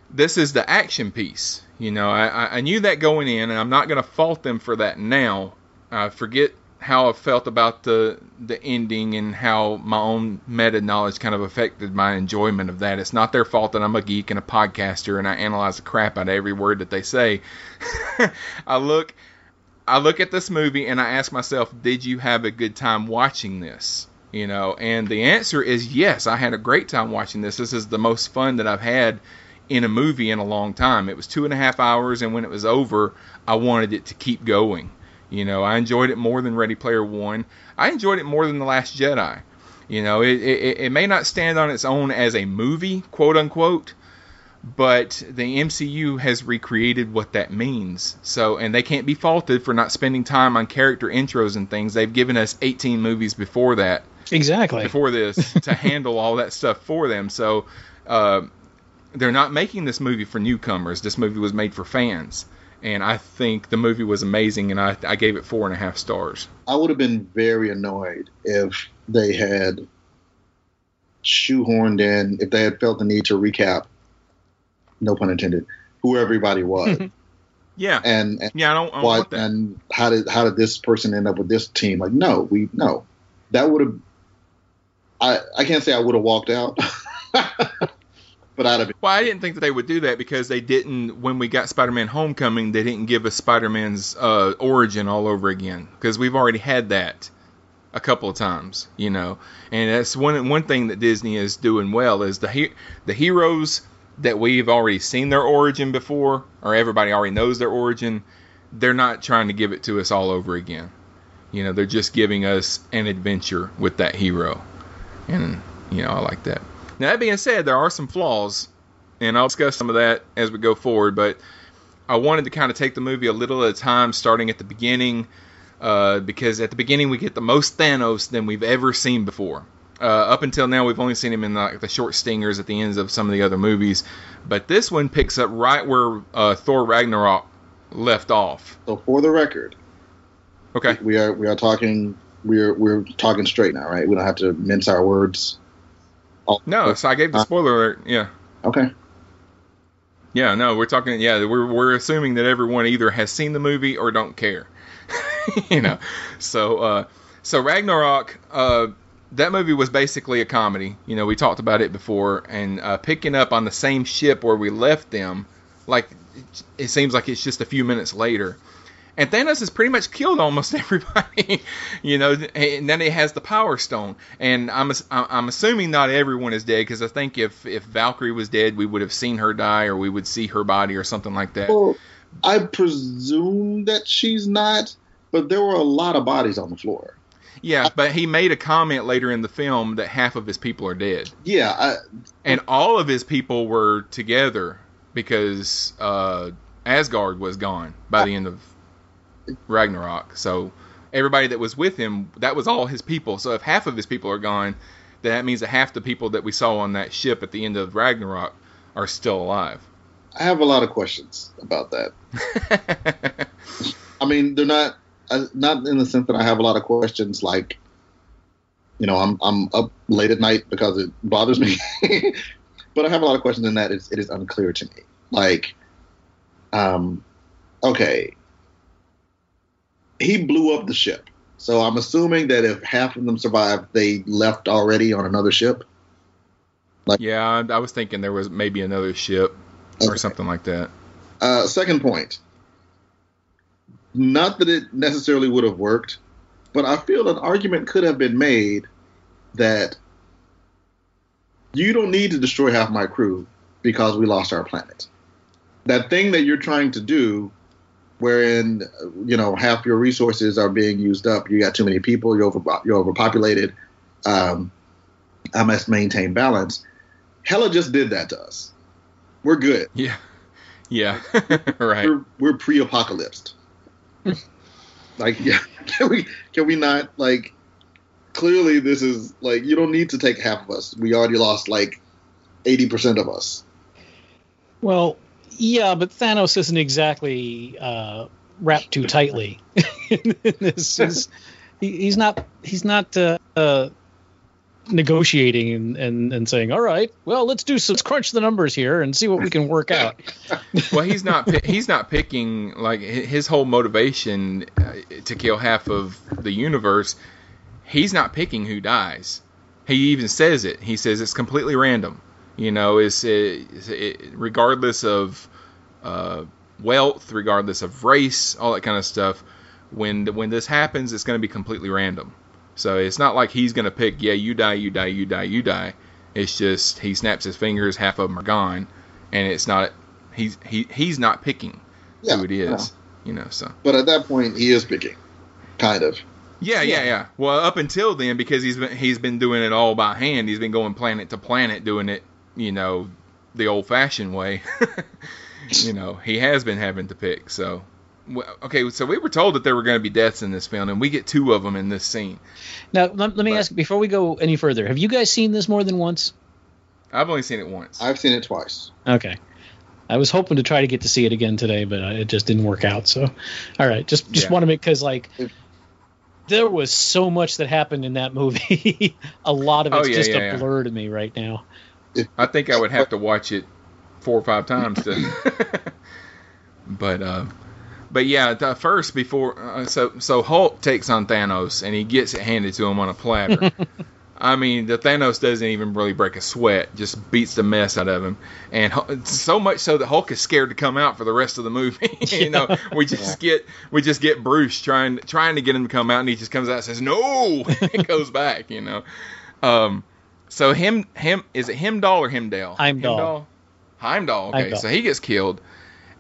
this is the action piece. You know, I, I knew that going in, and I'm not going to fault them for that now. I forget how I felt about the the ending and how my own meta knowledge kind of affected my enjoyment of that. It's not their fault that I'm a geek and a podcaster and I analyze the crap out of every word that they say. I look I look at this movie and I ask myself, did you have a good time watching this? You know, and the answer is yes. I had a great time watching this. This is the most fun that I've had in a movie in a long time. It was two and a half hours, and when it was over, I wanted it to keep going. You know, I enjoyed it more than Ready Player One. I enjoyed it more than The Last Jedi. You know, it, it, it may not stand on its own as a movie, quote unquote, but the MCU has recreated what that means. So, and they can't be faulted for not spending time on character intros and things. They've given us 18 movies before that. Exactly. Before this to handle all that stuff for them. So, uh, they're not making this movie for newcomers. This movie was made for fans. And I think the movie was amazing, and I, I gave it four and a half stars. I would have been very annoyed if they had shoehorned in, if they had felt the need to recap, no pun intended, who everybody was. yeah. And, and yeah, I don't, I don't what, want that. and how did how did this person end up with this team? Like, no, we no. That would have I I can't say I would have walked out. but I'd have been Well, I didn't think that they would do that because they didn't. When we got Spider-Man: Homecoming, they didn't give us Spider-Man's uh, origin all over again because we've already had that a couple of times, you know. And that's one one thing that Disney is doing well is the he- the heroes that we've already seen their origin before, or everybody already knows their origin. They're not trying to give it to us all over again. You know, they're just giving us an adventure with that hero, and you know, I like that. Now that being said, there are some flaws, and I'll discuss some of that as we go forward. But I wanted to kind of take the movie a little at a time, starting at the beginning, uh, because at the beginning we get the most Thanos than we've ever seen before. Uh, up until now, we've only seen him in like the short stingers at the ends of some of the other movies, but this one picks up right where uh, Thor Ragnarok left off. So for the record, okay, we are we are talking we're we're talking straight now, right? We don't have to mince our words. No, so I gave the spoiler alert. Yeah. Okay. Yeah, no, we're talking. Yeah, we're we're assuming that everyone either has seen the movie or don't care. you know, so uh, so Ragnarok. Uh, that movie was basically a comedy. You know, we talked about it before, and uh, picking up on the same ship where we left them, like it seems like it's just a few minutes later, and Thanos has pretty much killed almost everybody, you know. And then he has the Power Stone, and I'm I'm assuming not everyone is dead because I think if if Valkyrie was dead, we would have seen her die, or we would see her body, or something like that. Well, I presume that she's not, but there were a lot of bodies on the floor. Yeah, but he made a comment later in the film that half of his people are dead. Yeah, I, and all of his people were together because uh, Asgard was gone by the end of Ragnarok. So everybody that was with him, that was all his people. So if half of his people are gone, then that means that half the people that we saw on that ship at the end of Ragnarok are still alive. I have a lot of questions about that. I mean, they're not uh, not in the sense that I have a lot of questions like you know, I'm I'm up late at night because it bothers me. but I have a lot of questions in that it's, it is unclear to me. Like, um, okay, he blew up the ship. So I'm assuming that if half of them survived, they left already on another ship. Like, yeah, I, was thinking there was maybe another ship okay. or something like that. Uh, second point. Not that it necessarily would have worked, but I feel an argument could have been made that you don't need to destroy half my crew because we lost our planet. That thing that you're trying to do wherein you know half your resources are being used up. You got too many people. You're over you're overpopulated. Um, I must maintain balance. Hella just did that to us. We're good. Yeah, yeah, right. We're, we're pre-apocalypsed. like, yeah, can we can we not like? Clearly, this is like you don't need to take half of us. We already lost like eighty percent of us. Well, yeah, but Thanos isn't exactly uh, wrapped too tightly. this is, he, he's not he's not uh, uh, negotiating and, and, and saying, all right, well, let's do some, let's crunch the numbers here and see what we can work out. well, he's not he's not picking like his whole motivation uh, to kill half of the universe. He's not picking who dies. He even says it. He says it's completely random. You know, is it, it, regardless of uh, wealth, regardless of race, all that kind of stuff. When when this happens, it's going to be completely random. So it's not like he's going to pick, yeah, you die, you die, you die, you die. It's just he snaps his fingers, half of them are gone, and it's not he's he he's not picking yeah, who it is, yeah. you know. So, but at that point, he is picking, kind of. Yeah, yeah, yeah. Well, up until then, because he's been he's been doing it all by hand. He's been going planet to planet, doing it you know, the old fashioned way, you know, he has been having to pick. So, okay, so we were told that there were going to be deaths in this film, and we get two of them in this scene. Now, let, let me but, ask before we go any further have you guys seen this more than once? I've only seen it once. I've seen it twice. Okay. I was hoping to try to get to see it again today, but uh, it just didn't work out. So, all right, just just yeah. want to make because like there was so much that happened in that movie. a lot of oh, it's oh, yeah, just yeah, a blur to me right now. I think I would have to watch it four or five times to. but uh, but yeah, the first before uh, so so Hulk takes on Thanos and he gets it handed to him on a platter. I mean, the Thanos doesn't even really break a sweat; just beats the mess out of him, and so much so that Hulk is scared to come out for the rest of the movie. you know, we just yeah. get we just get Bruce trying trying to get him to come out, and he just comes out and says no, and goes back. You know, um, so him him is it Heimdall or Himdall? Heimdall. Heimdall. Okay, Heimdall. so he gets killed,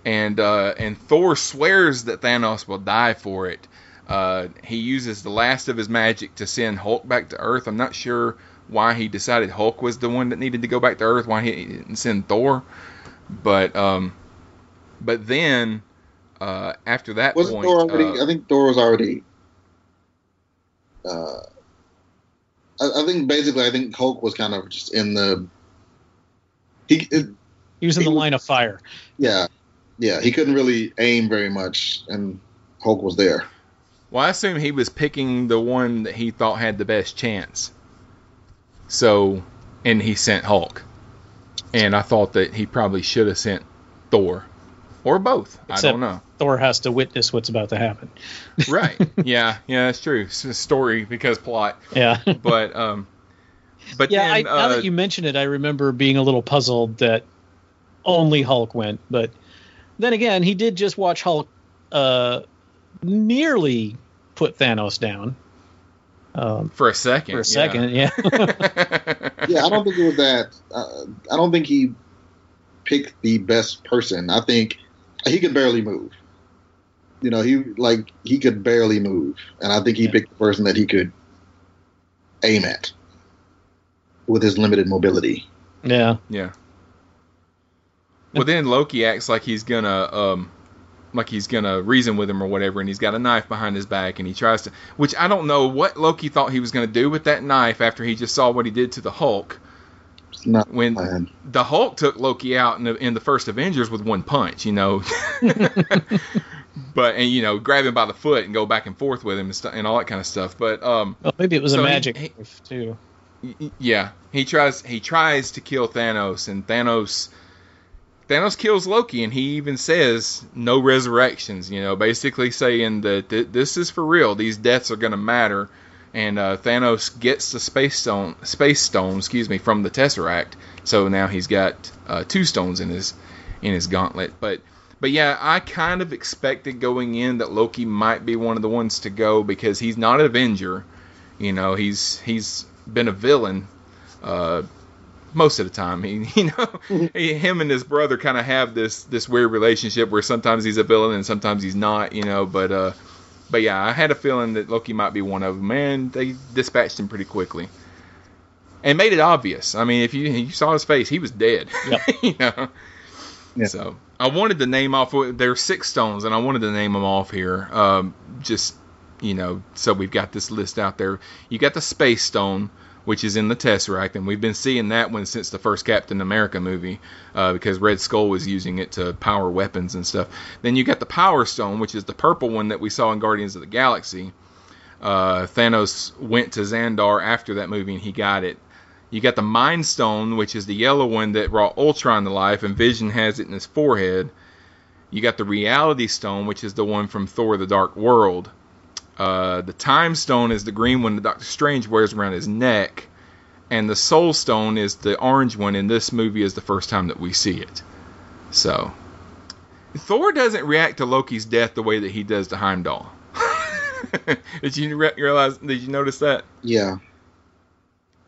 and uh, and Thor swears that Thanos will die for it. Uh, he uses the last of his magic to send Hulk back to Earth. I'm not sure why he decided Hulk was the one that needed to go back to Earth. Why he didn't send Thor, but um, but then uh, after that was point, Thor already? Uh, I think Thor was already. Uh, I, I, think basically, I think Hulk was kind of just in the. He it, he was in he, the line of fire. Yeah, yeah. He couldn't really aim very much, and Hulk was there. Well, I assume he was picking the one that he thought had the best chance. So, and he sent Hulk. And I thought that he probably should have sent Thor or both. Except I don't know. Thor has to witness what's about to happen. right. Yeah. Yeah. That's true. It's a story because plot. Yeah. but um, but yeah. Then, I, uh, now that you mention it, I remember being a little puzzled that only Hulk went. But then again, he did just watch Hulk uh, nearly put Thanos down. Um, for a second. for a second, yeah. yeah, I don't think it was that. Uh, I don't think he picked the best person. I think he could barely move. You know, he like he could barely move, and I think he picked the person that he could aim at with his limited mobility. Yeah. Yeah. Well, then Loki acts like he's gonna, um, like he's gonna reason with him or whatever, and he's got a knife behind his back, and he tries to, which I don't know what Loki thought he was gonna do with that knife after he just saw what he did to the Hulk. not when planned. the Hulk took Loki out in the, in the first Avengers with one punch, you know. but and you know, grab him by the foot and go back and forth with him and, stu- and all that kind of stuff. But um, Well, maybe it was So a magic he- knife, too. Yeah he tries he tries to kill thanos and thanos thanos kills loki and he even says no resurrections you know basically saying that th- this is for real these deaths are going to matter and uh, thanos gets the space stone space stone excuse me from the tesseract so now he's got uh, two stones in his in his gauntlet but but yeah i kind of expected going in that loki might be one of the ones to go because he's not an avenger you know, he's he's been a villain uh, most of the time. He, you know, he, him and his brother kind of have this this weird relationship where sometimes he's a villain and sometimes he's not. You know, but uh, but yeah, I had a feeling that Loki might be one of them, and they dispatched him pretty quickly. And made it obvious. I mean, if you you saw his face, he was dead. you know. So I wanted to name off. There are six stones, and I wanted to name them off here. Um, just you know, so we've got this list out there. You got the Space Stone, which is in the Tesseract, and we've been seeing that one since the first Captain America movie, uh, because Red Skull was using it to power weapons and stuff. Then you got the Power Stone, which is the purple one that we saw in Guardians of the Galaxy. Uh, Thanos went to Xandar after that movie, and he got it. You got the Mind Stone, which is the yellow one that brought Ultron to life, and Vision has it in his forehead. You got the Reality Stone, which is the one from Thor: The Dark World. Uh, the Time Stone is the green one that Doctor Strange wears around his neck, and the Soul Stone is the orange one. In this movie, is the first time that we see it. So, Thor doesn't react to Loki's death the way that he does to Heimdall. did you re- realize? Did you notice that? Yeah.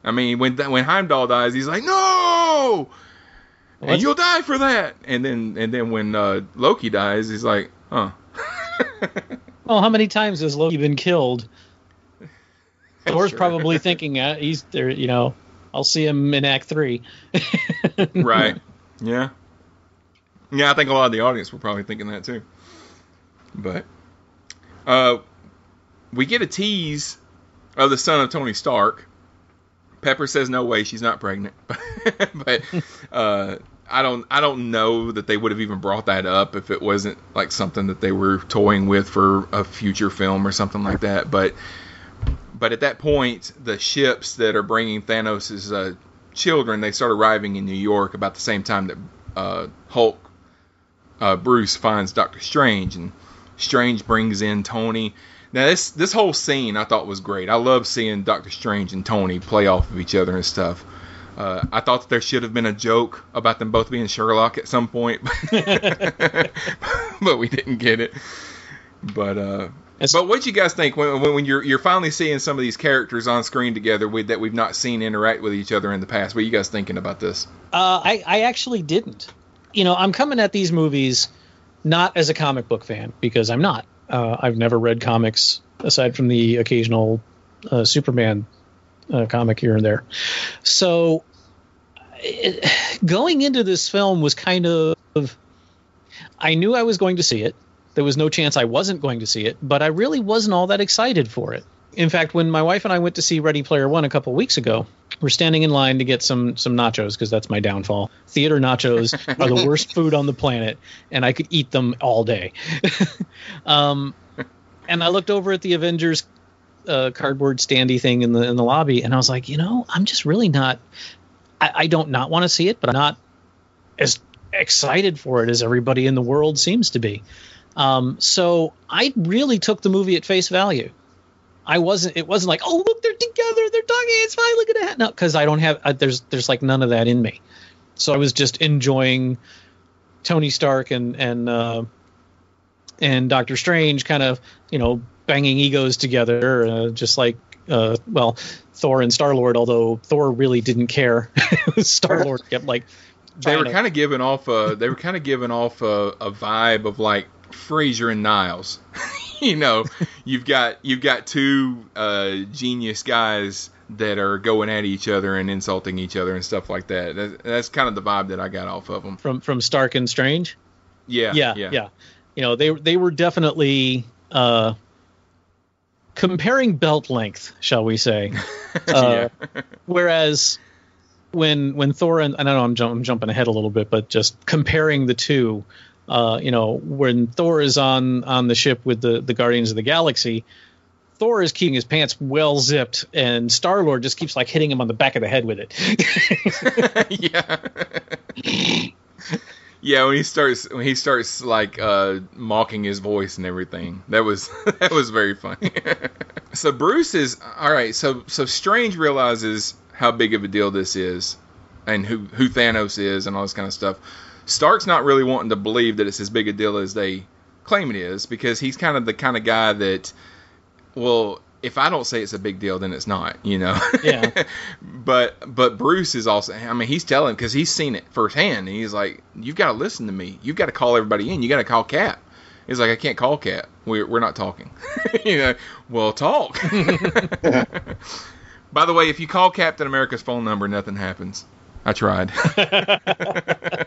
I mean, when when Heimdall dies, he's like, "No, and you'll die for that." And then and then when uh, Loki dies, he's like, "Huh." Well, how many times has Loki been killed? Thor's Sure. probably thinking uh, he's there. You know, I'll see him in Act Three. right. Yeah. Yeah, I think a lot of the audience were probably thinking that too. But uh we get a tease of the son of Tony Stark. Pepper says no way she's not pregnant. but uh I don't I don't know that they would have even brought that up if it wasn't like something that they were toying with for a future film or something like that. But but at that point, the ships that are bringing Thanos' uh, children they start arriving in New York about the same time that uh, Hulk uh, Bruce finds Doctor Strange, and Strange brings in Tony. Now this this whole scene I thought was great. I love seeing Doctor Strange and Tony play off of each other and stuff. Uh, I thought that there should have been a joke about them both being Sherlock at some point, but we didn't get it. But uh, but what do you guys think when, when when you're you're finally seeing some of these characters on screen together with, that we've not seen interact with each other in the past? What are you guys thinking about this? Uh, I, I actually didn't. You know, I'm coming at these movies not as a comic book fan because I'm not. Uh, I've never read comics aside from the occasional uh, Superman uh, comic here and there. So it, going into this film was kind of. I knew I was going to see it. There was no chance I wasn't going to see it, but I really wasn't all that excited for it. In fact, when my wife and I went to see Ready Player One a couple weeks ago, we're standing in line to get some some nachos because that's my downfall. Theater nachos are the worst food on the planet, and I could eat them all day. um, and I looked over at the Avengers uh, cardboard standy thing in the in the lobby, and I was like, you know, I'm just really not. I, I don't not want to see it, but I'm not as excited for it as everybody in the world seems to be. Um, so I really took the movie at face value. I wasn't. It wasn't like, oh look, they're together, they're talking, it's fine. Look at that. No, because I don't have. Uh, there's there's like none of that in me. So I was just enjoying Tony Stark and and uh, and Doctor Strange kind of you know banging egos together, uh, just like uh, well Thor and Star Lord. Although Thor really didn't care, Star Lord kept like they were kind of giving off a they were kind of giving off a, a vibe of like Frasier and Niles. you know, you've got you've got two uh, genius guys that are going at each other and insulting each other and stuff like that. That's, that's kind of the vibe that I got off of them. from from Stark and Strange. Yeah, yeah, yeah. yeah. You know, they they were definitely uh, comparing belt length, shall we say? Uh, Whereas when when Thor and I know I'm, jump, I'm jumping ahead a little bit, but just comparing the two, uh, you know, when Thor is on on the ship with the the Guardians of the Galaxy. Thor is keeping his pants well zipped, and Star Lord just keeps like hitting him on the back of the head with it. yeah. yeah, when he starts when he starts like uh, mocking his voice and everything. That was that was very funny. so Bruce is all right, so so Strange realizes how big of a deal this is and who who Thanos is and all this kind of stuff. Stark's not really wanting to believe that it's as big a deal as they claim it is because he's kind of the kind of guy that well, if I don't say it's a big deal, then it's not, you know. Yeah. but but Bruce is also. I mean, he's telling because he's seen it firsthand. And he's like, "You've got to listen to me. You've got to call everybody in. You got to call Cap." He's like, "I can't call Cap. We're we're not talking." you know, well, talk. By the way, if you call Captain America's phone number, nothing happens. I tried.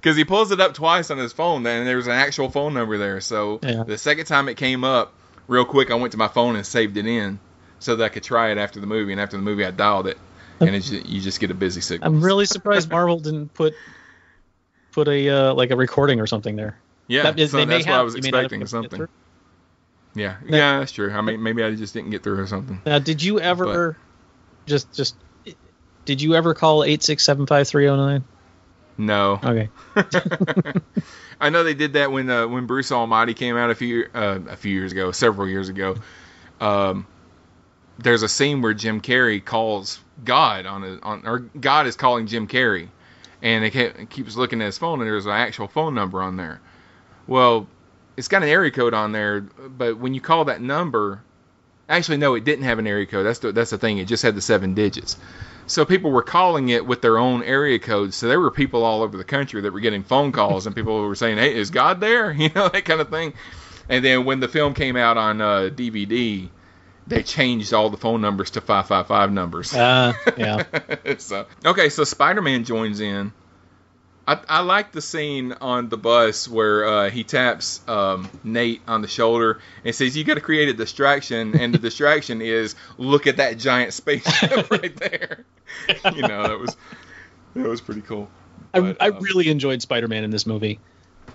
Because he pulls it up twice on his phone, and there's an actual phone number there. So Yeah. the second time it came up, real quick, I went to my phone and saved it in so that I could try it after the movie. And after the movie, I dialed it, and just, you just get a busy signal. I'm really surprised Marvel didn't put put a uh, like a recording or something there. Yeah, That is- so that's what I was You may not have expecting. Something. Yeah, yeah, that's true. I mean, maybe I just didn't get through or something. Now, did you ever just just did you ever call eight six seven five three zero nine? No. Okay. I know they did that when uh, when Bruce Almighty came out a few uh, a few years ago, several years ago. Um, there's a scene where Jim Carrey calls God on a, on or God is calling Jim Carrey, and it, it keeps looking at his phone and there's an actual phone number on there. Well, it's got an area code on there, but when you call that number, actually no, it didn't have an area code. That's the that's the thing. It just had the seven digits. So people were calling it with their own area codes. So there were people all over the country that were getting phone calls, and people were saying, "Hey, is God there?" You know that kind of thing. And then when the film came out on uh, DVD, they changed all the phone numbers to five five five numbers. Uh, yeah. so okay, so Spider Man joins in. I, I like the scene on the bus where uh, he taps um, Nate on the shoulder and says, "You got to create a distraction," and the distraction is look at that giant spaceship right there. You know that was that was pretty cool. I, I really enjoyed Spider Man in this movie.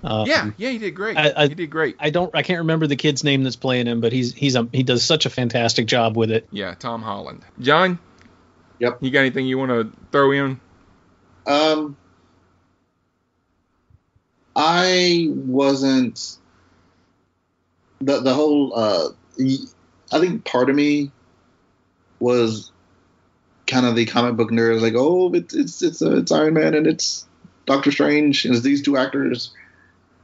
Um, yeah, yeah, he did great. I, I, he did great. I don't. I can't remember the kid's name that's playing him, but he's he's a, he does such a fantastic job with it. Yeah, Tom Holland. John. Yep. You got anything you want to throw in? Um, I wasn't the the whole. Uh, I think part of me was kind of the comic book nerd, like, oh, it's it's it's, uh, it's Iron Man and it's Doctor Strange and it's these two actors.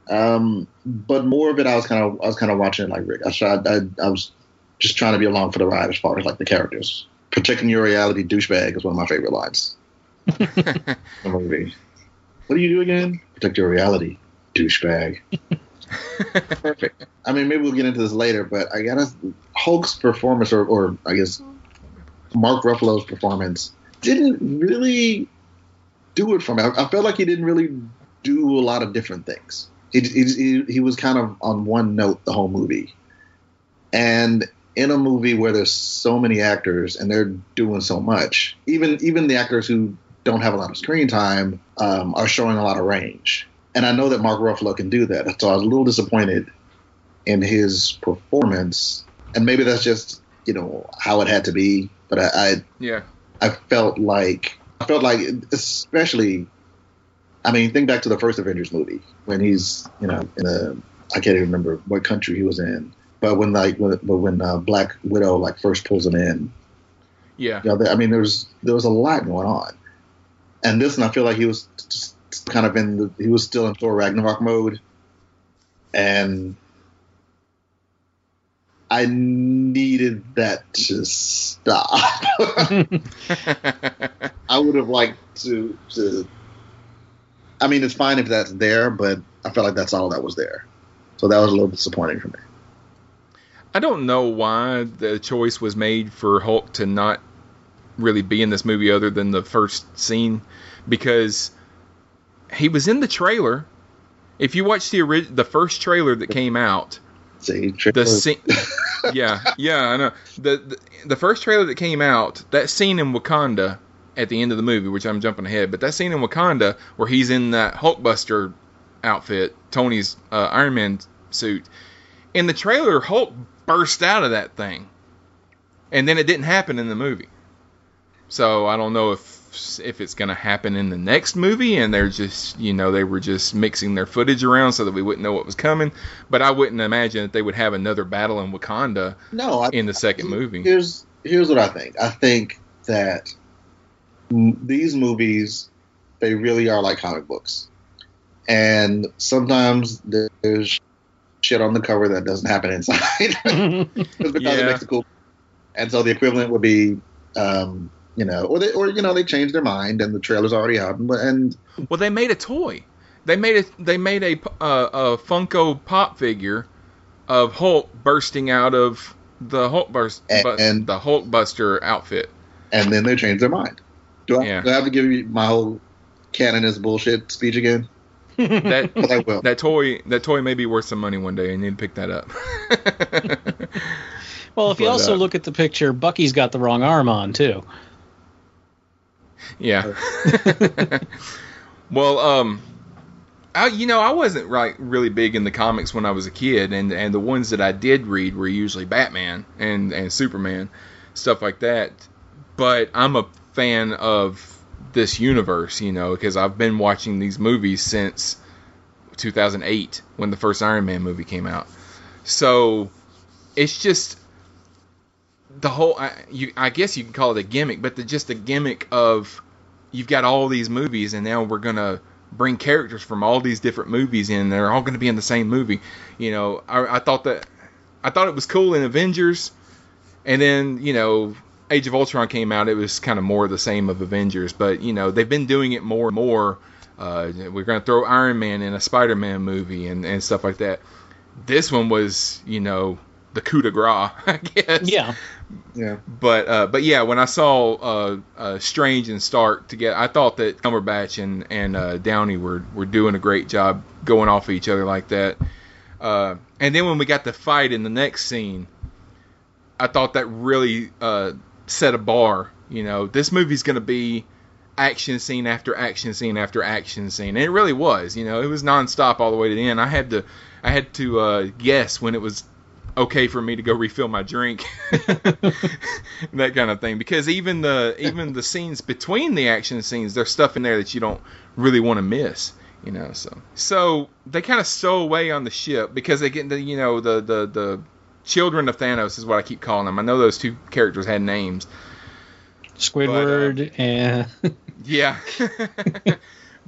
Um, but more of it, I was kind of I was kind of watching it like Rick. I tried. I, I was just trying to be along for the ride as far as like the characters. Protecting your reality, douchebag, is one of my favorite lines. the movie. What do you do again? Protect your reality, douchebag. Perfect. I mean, maybe we'll get into this later, but I gotta Hulk's performance, or, or I guess Mark Ruffalo's performance, didn't really do it for me. I, I felt like he didn't really do a lot of different things. He, he, he, he was kind of on one note the whole movie. And in a movie where there's so many actors and they're doing so much, even even the actors who don't have a lot of screen time um, are showing a lot of range. And I know that Mark Ruffalo can do that. So I was a little disappointed in his performance. And maybe that's just, you know, how it had to be. But I, I Yeah. I felt like I felt like especially I mean think back to the first Avengers movie when he's you know in a I can't even remember what country he was in but when like when, but when uh, Black Widow like first pulls him in Yeah. you know, I mean there was there was a lot going on and this and I feel like he was just kind of in the he was still in Thor Ragnarok mode and I needed that to stop. I would have liked to to. I mean, it's fine if that's there, but I felt like that's all that was there. So that was a little disappointing for me. I don't know why the choice was made for Hulk to not really be in this movie other than the first scene because he was in the trailer. If you watch the the first trailer that came out, the scene, yeah, yeah, I know the, the the first trailer that came out, that scene in Wakanda at the end of the movie, which I'm jumping ahead, but that scene in Wakanda where he's in that Hulkbuster outfit, Tony's uh, Iron Man suit, in the trailer, Hulk burst out of that thing, and then it didn't happen in the movie. So I don't know if if it's going to happen in the next movie, and they're just you know they were just mixing their footage around so that we wouldn't know what was coming. But I wouldn't imagine that they would have another battle in Wakanda No, I, in the second movie. here's here's what I think. I think that these movies they really are like comic books, and sometimes there's shit on the cover that doesn't happen inside Just because it makes it cool. And so the equivalent would be, um, you know, or they or you know they changed their mind and the trailer's already out and, and Well, they made a toy. They made a they made a uh, a Funko Pop figure of Hulk bursting out of the Hulk burst And- the Hulk Buster outfit. and then they changed their mind. Do I, Yeah. do I have to give you my whole canon is bullshit speech again? That But I will. that toy that toy may be worth some money one day. I need to pick that up. Well, if you also uh, look at the picture, Bucky's got the wrong arm on too. Yeah. well, um, I you know I wasn't right really big in the comics when I was a kid, and and the ones that I did read were usually Batman and and Superman, stuff like that. But I'm a fan of this universe, you know, because I've been watching these movies since 2008 when the first Iron Man movie came out. So it's just the whole I, you, I guess you can call it a gimmick, but the, just the gimmick of you've got all these movies and now we're gonna bring characters from all these different movies in. They're all gonna be in the same movie. You know, I, I thought that I thought it was cool in Avengers, and then you know Age of Ultron came out. It was kind of more the same of Avengers, but you know they've been doing it more and more. Uh, we're gonna throw Iron Man in a Spider-Man movie and and stuff like that. This one was you know the coup de grace, I guess. Yeah. Yeah. But uh, but yeah, when I saw uh, uh, Strange and Stark together, I thought that Cumberbatch and and uh, Downey were were doing a great job going off of each other like that. Uh, and then when we got the fight in the next scene, I thought that really uh, set a bar. You know, this movie's going to be action scene after action scene after action scene, and it really was. You know, it was nonstop all the way to the end. I had to I had to uh, guess when it was okay for me to go refill my drink. That kind of thing. Because even the even the scenes between the action scenes there's stuff in there that you don't really want to miss you know so. So they kind of stow away on the ship because they get the you know the the the children of Thanos is what I keep calling them. I know those two characters had names. Squidward and yeah.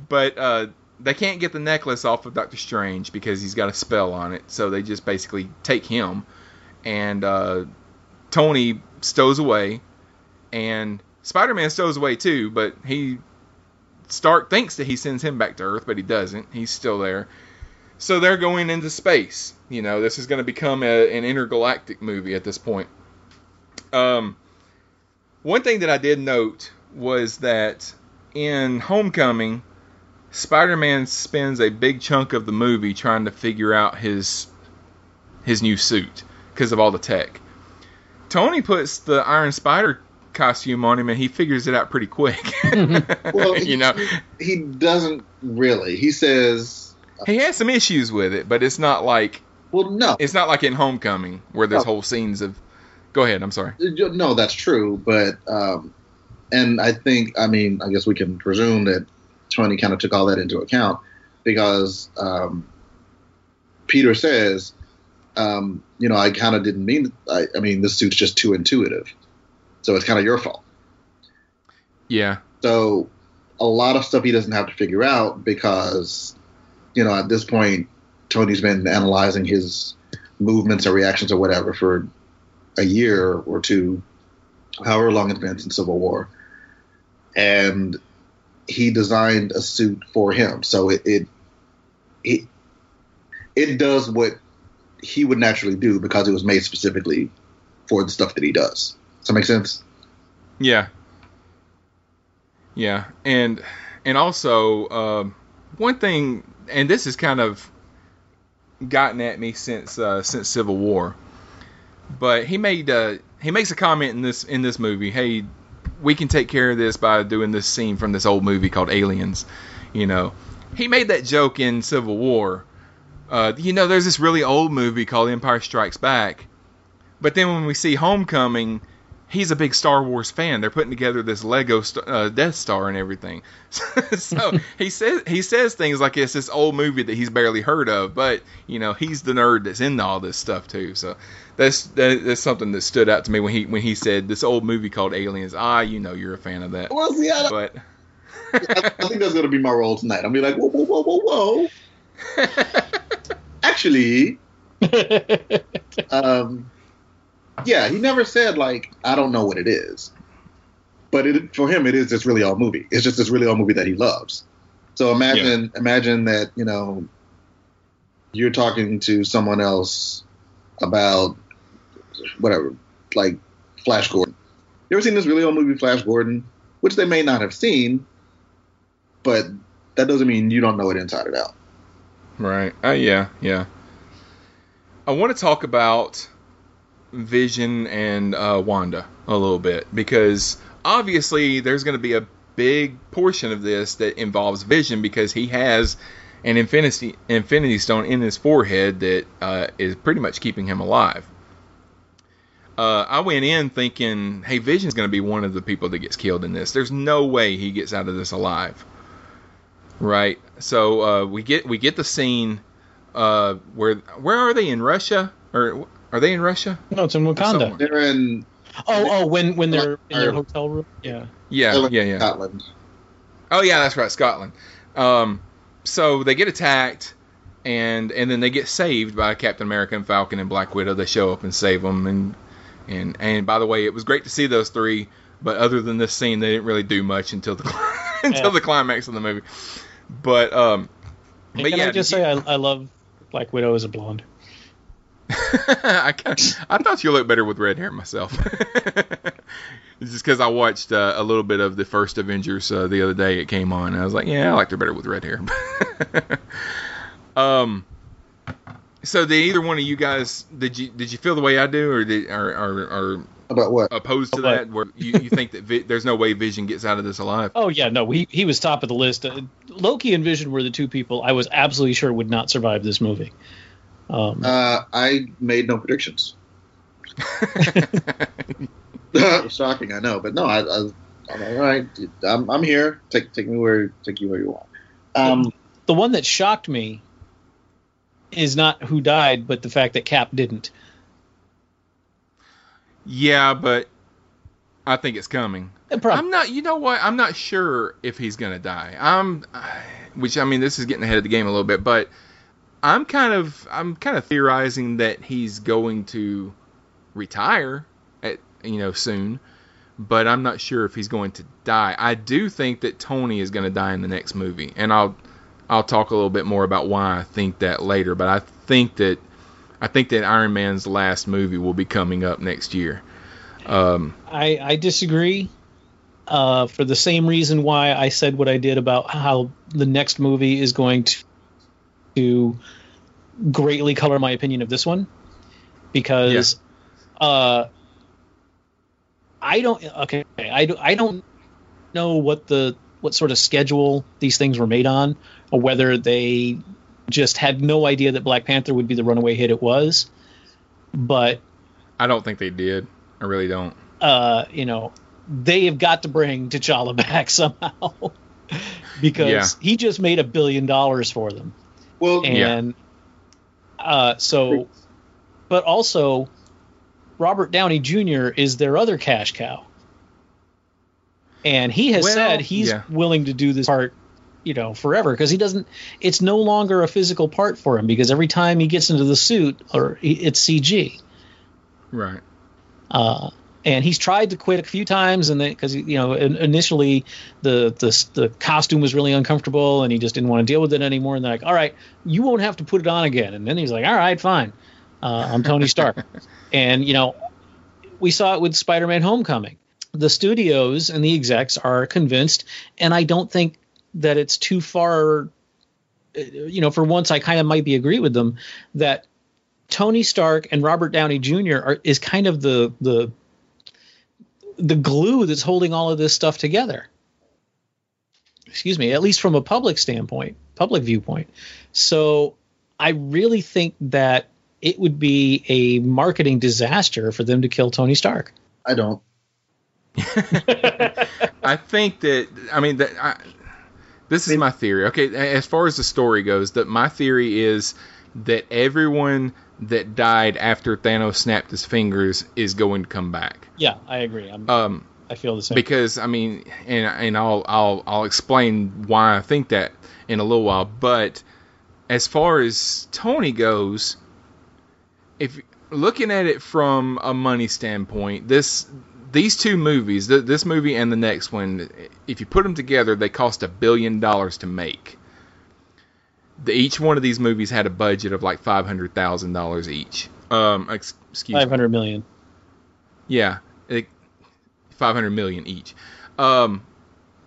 But uh they can't get the necklace off of Doctor Strange because he's got a spell on it. So they just basically take him, and uh, Tony stows away, and Spider-Man stows away too. But he Stark thinks that he sends him back to Earth, but he doesn't. He's still there. So they're going into space. You know, this is going to become a, an intergalactic movie at this point. Um, one thing that I did note was that in Homecoming. Spider-Man spends a big chunk of the movie trying to figure out his his new suit because of all the tech. Tony puts the Iron Spider costume on him and he figures it out pretty quick. well, you know, he doesn't really. He says he has some issues with it, but it's not like well, no, it's not like in Homecoming where there's No. whole scenes of. Go ahead. I'm sorry. No, that's true, but um, and I think I mean I guess we can presume that Tony kind of took all that into account because um, Peter says, um, you know, I kind of didn't mean. I, I mean, this suit's just too intuitive, so it's kind of your fault. Yeah. So a lot of stuff he doesn't have to figure out because, you know, at this point, Tony's been analyzing his movements or reactions or whatever for a year or two, however long it's been since Civil War, and he designed a suit for him. So it it it, it does what he would naturally do because it was made specifically for the stuff that he does. Does that make sense? Yeah. Yeah, and and also um, one thing, and this has kind of gotten at me since uh, since Civil War, but he made uh, he makes a comment in this in this movie. Hey, we can take care of this by doing this scene from this old movie called Aliens. You know, he made that joke in Civil War. Uh, you know, there's this really old movie called Empire Strikes Back, but then when we see Homecoming, he's a big Star Wars fan. They're putting together this Lego st- uh, Death Star and everything. so he says he says things like it's this old movie that he's barely heard of, but you know he's the nerd that's into all this stuff too. So that's that, that's something that stood out to me when he when he said this old movie called Aliens. Ah, you know you're a fan of that. Well, see, I, but I, I think that's gonna be my role tonight. I'll be like, whoa, whoa, whoa, whoa, whoa. Actually, um, yeah, he never said like I don't know what it is, but it, for him it is this really old movie. It's just this really old movie that he loves. So imagine imagine that you know you're talking to someone else about whatever, like Flash Gordon. You ever seen this really old movie Flash Gordon, which they may not have seen, but that doesn't mean you don't know it inside and out. Right. Uh, yeah, yeah. I want to talk about Vision and uh, Wanda a little bit because obviously there's going to be a big portion of this that involves Vision because he has an Infinity Infinity Stone in his forehead that uh, is pretty much keeping him alive. Uh, I went in thinking, hey, Vision's going to be one of the people that gets killed in this. There's no way he gets out of this alive. Right. So uh, we get we get the scene uh, where where are they in Russia or are they in Russia? No, it's in Wakanda. They're in. Oh, oh, when when they're in their hotel room. Yeah. Yeah, yeah, yeah. Scotland. Oh yeah, that's right, Scotland. Um, so they get attacked, and and then they get saved by Captain America and Falcon and Black Widow. They show up and save them, and and and by the way, it was great to see those three. But other than this scene, they didn't really do much until the until Yeah. the climax of the movie. But um, And but can yeah, I just say I, I love Black Widow as a blonde. I I thought you looked better with red hair myself. It's just because I watched uh, a little bit of the first Avengers uh, the other day. It came on, and I was like, yeah, I liked her better with red hair. um. So did either one of you guys did you did you feel the way I do, or did or or, or about what opposed to About that? Where you, you think that vi- there's no way Vision gets out of this alive? Oh yeah, no, he he was top of the list. Uh, Loki and Vision were the two people I was absolutely sure would not survive this movie. Um, Uh, I made no predictions. Shocking, I know, but no, I, I, I'm all right. I'm, I'm here. Take take me where take you where you want. Um, the one that shocked me is not who died, but the fact that Cap didn't. Yeah, but I think it's coming. I'm not. You know what? I'm not sure if he's gonna die. I'm, which I mean, this is getting ahead of the game a little bit, but I'm kind of, I'm kind of theorizing that he's going to retire at, you know, soon. But I'm not sure if he's going to die. I do think that Tony is going to die in the next movie, and I'll, I'll talk a little bit more about why I think that later. But I think that, I think that Iron Man's last movie will be coming up next year. Um, I, I disagree. Uh, for the same reason why I said what I did about how the next movie is going to, to greatly color my opinion of this one, because uh, I don't okay I, I don't know what the what sort of schedule these things were made on, or whether they just had no idea that Black Panther would be the runaway hit it was, but I don't think they did. I really don't. uh, you know, they have got to bring T'Challa back somehow because Yeah. he just made a billion dollars for them. Well, and uh, so, but also, Robert Downey Jr. is their other cash cow, and he has Well, said he's yeah. willing to do this part, you know, forever because he doesn't. It's no longer a physical part for him because every time he gets into the suit, or it's CG. Right. Uh, and he's tried to quit a few times, and then because you know in- initially the, the the costume was really uncomfortable, and he just didn't want to deal with it anymore. And they're like, "All right, you won't have to put it on again." And then he's like, "All right, fine, uh, I'm Tony Stark." and you know, we saw it with Spider-Man: Homecoming. The studios and the execs are convinced, and I don't think that it's too far. uh, You know, for once, I kind of might be agree with them that Tony Stark and Robert Downey Jr. are is kind of the the the glue that's holding all of this stuff together. Excuse me, at least from a public standpoint, public viewpoint. So I really think that it would be a marketing disaster for them to kill Tony Stark. I don't. I think that I mean that I, this is my theory. Okay, as far as the story goes, that my theory is that everyone that died after Thanos snapped his fingers is going to come back. Yeah, I agree. I'm, Um, I feel the same. because I mean, and and I'll I'll I'll explain why I think that in a little while. But as far as Tony goes, if looking at it from a money standpoint, this these two movies, th- this movie and the next one, if you put them together, they cost a billion dollars to make. The, each one of these movies had a budget of like five hundred thousand dollars each. Um, ex- excuse me. Five hundred million. Yeah, it, 500 million each. Um,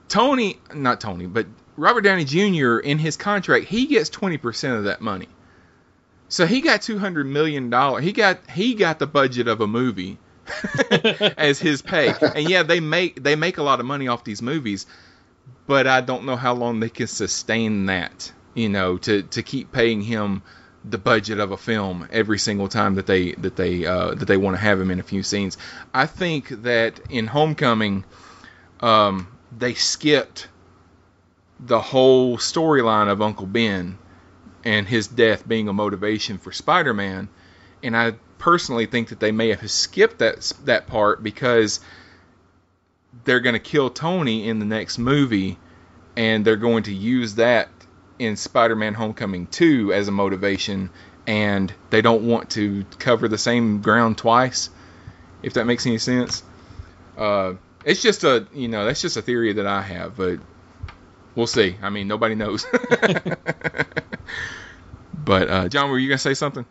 Tony, not Tony, but Robert Downey Jr. in his contract, he gets 20% of that money. So he got 200 million dollars. He got he got the budget of a movie as his pay. And yeah, they make they make a lot of money off these movies, but I don't know how long they can sustain that, you know, to to keep paying him the budget of a film every single time that they that they uh, that they want to have him in a few scenes. I think that in Homecoming, um, they skipped the whole storyline of Uncle Ben and his death being a motivation for Spider-Man, and I personally think that they may have skipped that that part because they're going to kill Tony in the next movie, and they're going to use that in Spider-Man: Homecoming 2 as a motivation, and they don't want to cover the same ground twice. If that makes any sense, uh, it's just a you know that's just a theory that I have, but we'll see. I mean, nobody knows. but uh, John, were you gonna say something?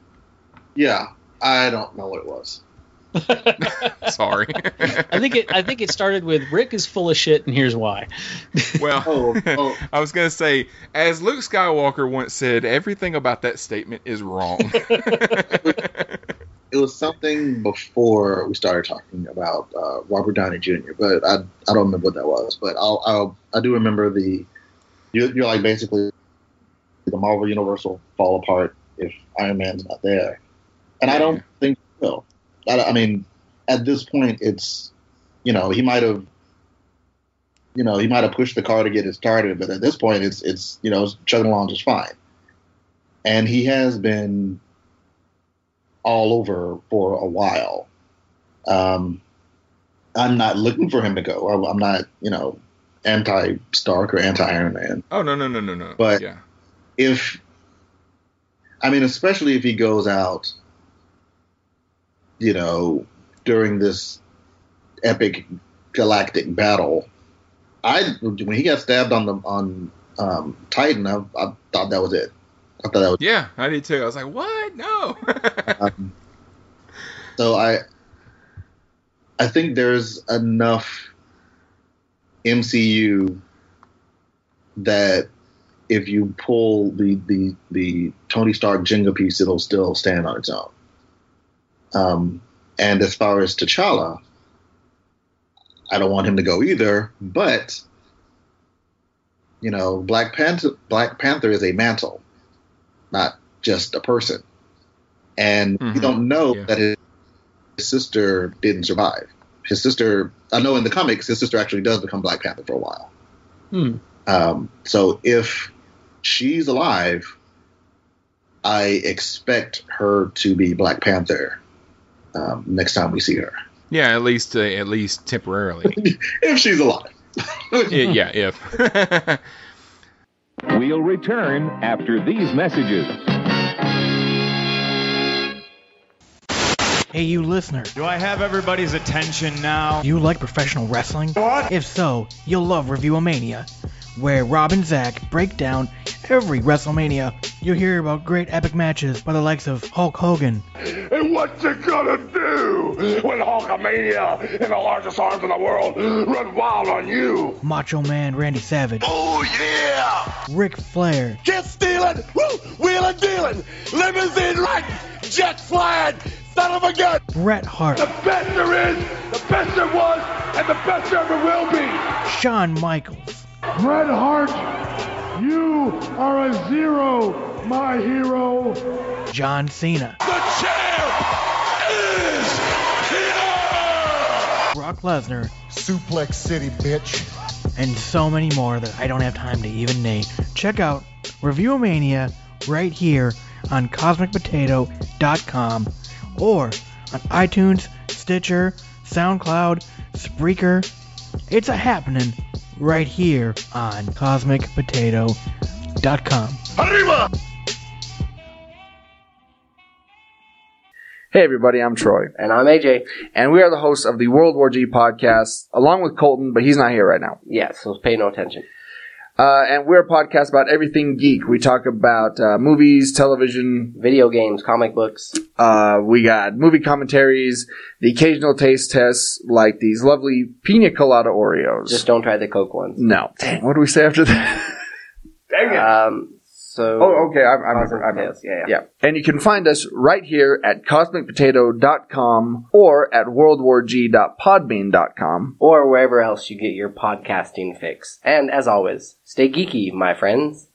Yeah, I don't know what it was. Sorry. I think it. I think it started with Rick is full of shit, and here's why. Well, oh, I was gonna say, as Luke Skywalker once said, everything about that statement is wrong. It was something before we started talking about uh, Robert Downey Jr., but I I don't remember what that was. But I'll, I'll I do remember the you, you're like basically the Marvel Universe will fall apart if Iron Man's not there, and I don't think it will. I, I mean, at this point, it's you know he might have you know he might have pushed the car to get it started, but at this point, it's it's you know chugging along just fine, and he has been all over for a while. Um, I'm not looking for him to go. I- I'm not, you know, anti Stark or anti Iron Man. oh no no no no no. But- yeah. If, I mean, especially if he goes out, you know, during this epic galactic battle. I when he got stabbed on the on um, Titan, I, I thought that was it. I thought that was Yeah, I did too. I was like, what? No. um, so I I think there's enough MCU that if you pull the the the Tony Stark Jenga piece, it'll still stand on its own. Um, and as far as T'Challa, I don't want him to go either. But you know, Black Panther Black Panther is a mantle, not just a person. And Mhm. you don't know Yeah. that his, his sister didn't survive. His sister, I know in the comics, his sister actually does become Black Panther for a while. Hmm. Um, so if she's alive, I expect her to be Black Panther um, next time we see her. yeah, at least uh, at least temporarily. If she's alive. yeah, if. We'll return after these messages. Hey, you listener. Do I have everybody's attention now? Do you like professional wrestling? What? If so, you'll love Reviewomania, where Rob and Zach break down every WrestleMania. You'll hear about great epic matches by the likes of Hulk Hogan. And what you gonna do when Hulkamania and the largest arms in the world run wild on you? Macho Man Randy Savage. Oh yeah! Ric Flair. Jet stealing, woo, wheeling dealing, limousine riding, jet flying, son of a gun! Bret Hart. The best there is, the best there was, and the best there ever will be! Shawn Michaels. Bret Hart, you are a zero, my hero. John Cena. The champ is here! Brock Lesnar. Suplex City, bitch. And so many more that I don't have time to even name. Check out Reviewomania right here on CosmicPotato.com or on iTunes, Stitcher, SoundCloud, Spreaker. It's a happening right here on CosmicPotato.com. Arriba! Hey everybody, I'm Troy. And I'm AJ. And we are the hosts of the World War G podcast, along with Colton, but he's not here right now. Yeah, so pay no attention. Uh, and we're a podcast about everything geek. We talk about uh, movies, television, video games, comic books. Uh, we got movie commentaries, the occasional taste tests, like these lovely pina colada Oreos. Just don't try the Coke ones. No. Dang, what do we say after that? Dang it. Um, so. Oh, okay. I, I remember. I remember. Yeah, yeah, yeah. And you can find us right here at cosmicpotato.com or at worldwarg.podbean.com or wherever else you get your podcasting fix. And as always, stay geeky, my friends.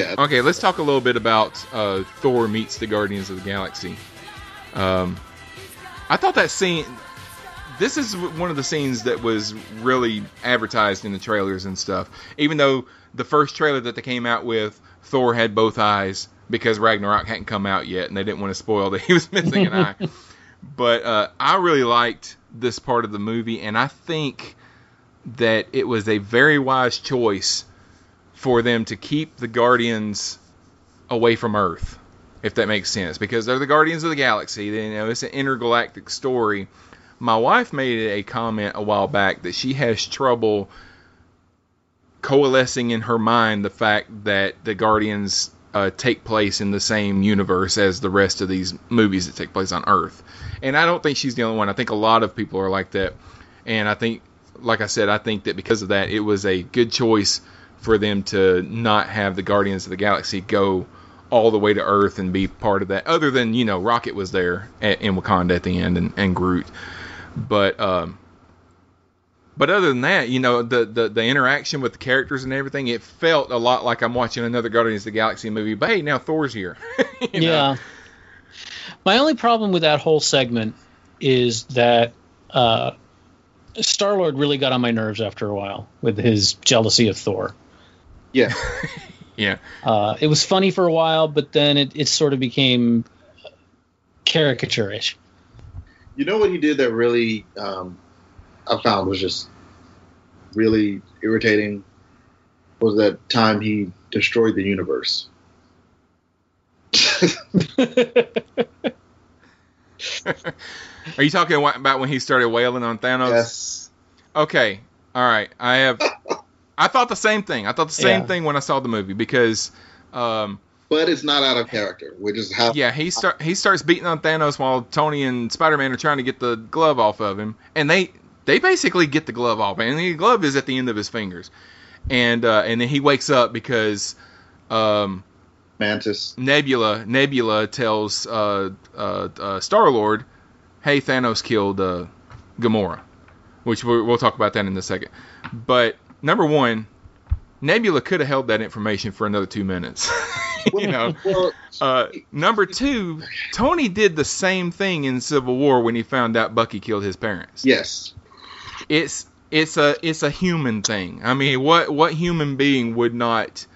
Yeah. Okay, let's talk a little bit about uh, Thor meets the Guardians of the Galaxy. Um, I thought that scene. This is one of the scenes that was really advertised in the trailers and stuff. Even though the first trailer that they came out with, Thor had both eyes because Ragnarok hadn't come out yet, and they didn't want to spoil that he was missing an eye. But uh, I really liked this part of the movie, and I think that it was a very wise choice for them to keep the Guardians away from Earth, if that makes sense, because they're the Guardians of the Galaxy. You know, it's an intergalactic story. My wife made a comment a while back that she has trouble coalescing in her mind the fact that the Guardians uh, take place in the same universe as the rest of these movies that take place on Earth. And I don't think she's the only one. I think a lot of people are like that. And I think, like I said, I think that because of that, it was a good choice for them to not have the Guardians of the Galaxy go all the way to Earth and be part of that. Other than you know, Rocket was there at, in Wakanda at the end and, and Groot, but um, but other than that, you know, the, the the interaction with the characters and everything, it felt a lot like I'm watching another Guardians of the Galaxy movie. But hey, now Thor's here. You know? yeah. My only problem with that whole segment is that uh, Star Lord really got on my nerves after a while with his jealousy of Thor. Yeah. yeah. Uh, it was funny for a while, but then it, it sort of became caricature-ish. You know what he did that really um, I found was just really irritating was that time he destroyed the universe. Are you talking about when he started wailing on Thanos? Yes. Okay. All right. I have. I thought the same thing. I thought the same Yeah. thing when I saw the movie because, um, But it's not out of character. We just have. yeah, he start he starts beating on Thanos while Tony and Spider Man are trying to get the glove off of him, and they they basically get the glove off, and the glove is at the end of his fingers, and uh, and then he wakes up because, um, Mantis Nebula Nebula tells uh, uh, uh, Star Lord, "Hey, Thanos killed uh, Gamora," which we'll, we'll talk about that in a second. But number one, Nebula could have held that information for another two minutes. you know. Uh, number two, Tony did the same thing in Civil War when he found out Bucky killed his parents. Yes. It's it's a it's a human thing. I mean, what what human being would not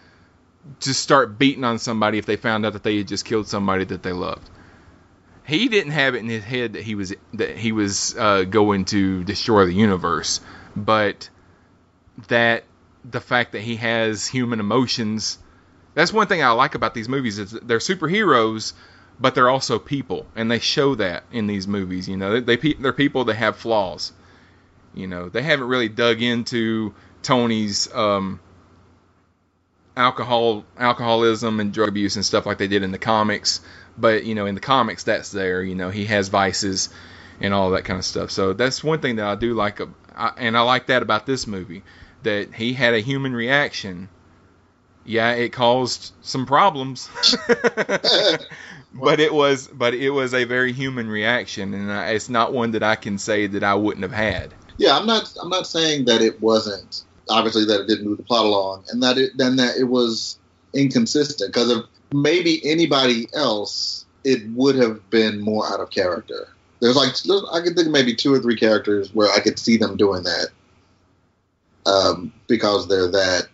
just start beating on somebody if they found out that they had just killed somebody that they loved? He didn't have it in his head that he was that he was uh, going to destroy the universe, but that the fact that he has human emotions that's one thing I like about these movies is they're superheroes, but they're also people, and they show that in these movies. You know, they, they they're people that have flaws. You know, they haven't really dug into Tony's um, alcohol, alcoholism, and drug abuse and stuff like they did in the comics. But you know, in the comics, that's there. You know, he has vices and all that kind of stuff. So that's one thing that I do like, uh, I, and I like that about this movie that he had a human reaction yeah, it caused some problems, but it was but it was a very human reaction, and it's not one that I can say that I wouldn't have had. Yeah, I'm not. I'm not saying that it wasn't. Obviously, that it didn't move the plot along, and that it then that it was inconsistent. Because maybe anybody else, it would have been more out of character. There's like I could think of maybe two or three characters where I could see them doing that, um, because they're that,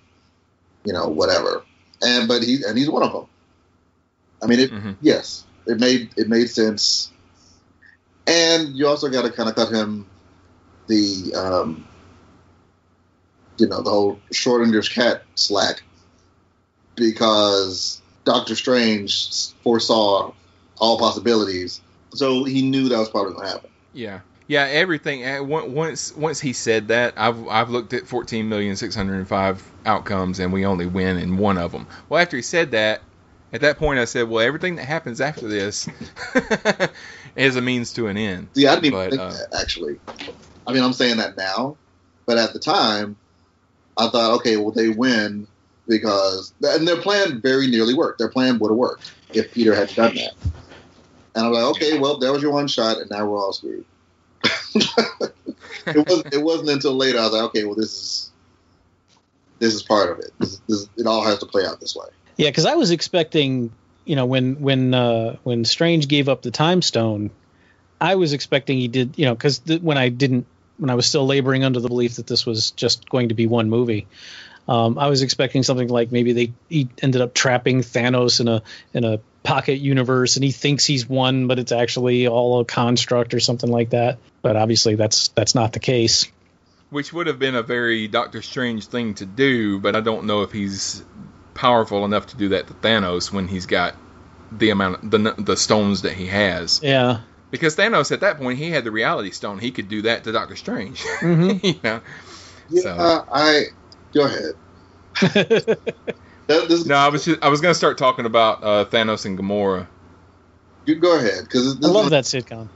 you know, whatever. And but he and he's one of them. I mean, it yes, it made it made sense. And you also got to kind of cut him the um, you know the whole Schrodinger's cat slack because Doctor Strange foresaw all possibilities, so he knew that was probably going to happen. Yeah, yeah, everything. uh, Once once he said that, I've I've looked at fourteen million six hundred five outcomes, and we only win in one of them. Well, after he said that, at that point, I said, well, everything that happens after this is a means to an end. See, I didn't even But, think uh, that actually. I mean, I'm saying that now, but at the time, I thought, okay, well, they win because and their plan very nearly worked. Their plan would have worked if Peter had done that. And I'm like, okay, well, that was your one shot, and now we're all screwed. it wasn't. It wasn't until later I was like, okay, well, this is this is part of it. This, this, it all has to play out this way. Yeah, because I was expecting, you know, when when uh, when Strange gave up the Time Stone, I was expecting he did, you know, because th- when I didn't, when I was still laboring under the belief that this was just going to be one movie, um, I was expecting something like maybe they he ended up trapping Thanos in a in a pocket universe, and he thinks he's one, but it's actually all a construct or something like that. But obviously, that's that's not the case. which would have been a very Doctor Strange thing to do, but I don't know if he's powerful enough to do that to Thanos when he's got the amount of the the stones that he has. Yeah. Because Thanos at that point he had the Reality Stone, he could do that to Doctor Strange. Mhm. you know? Yeah, So- uh, I go ahead. That- this- No, I was just, I was gonna start talking about uh, Thanos and Gamora. you go ahead because I love that sitcom.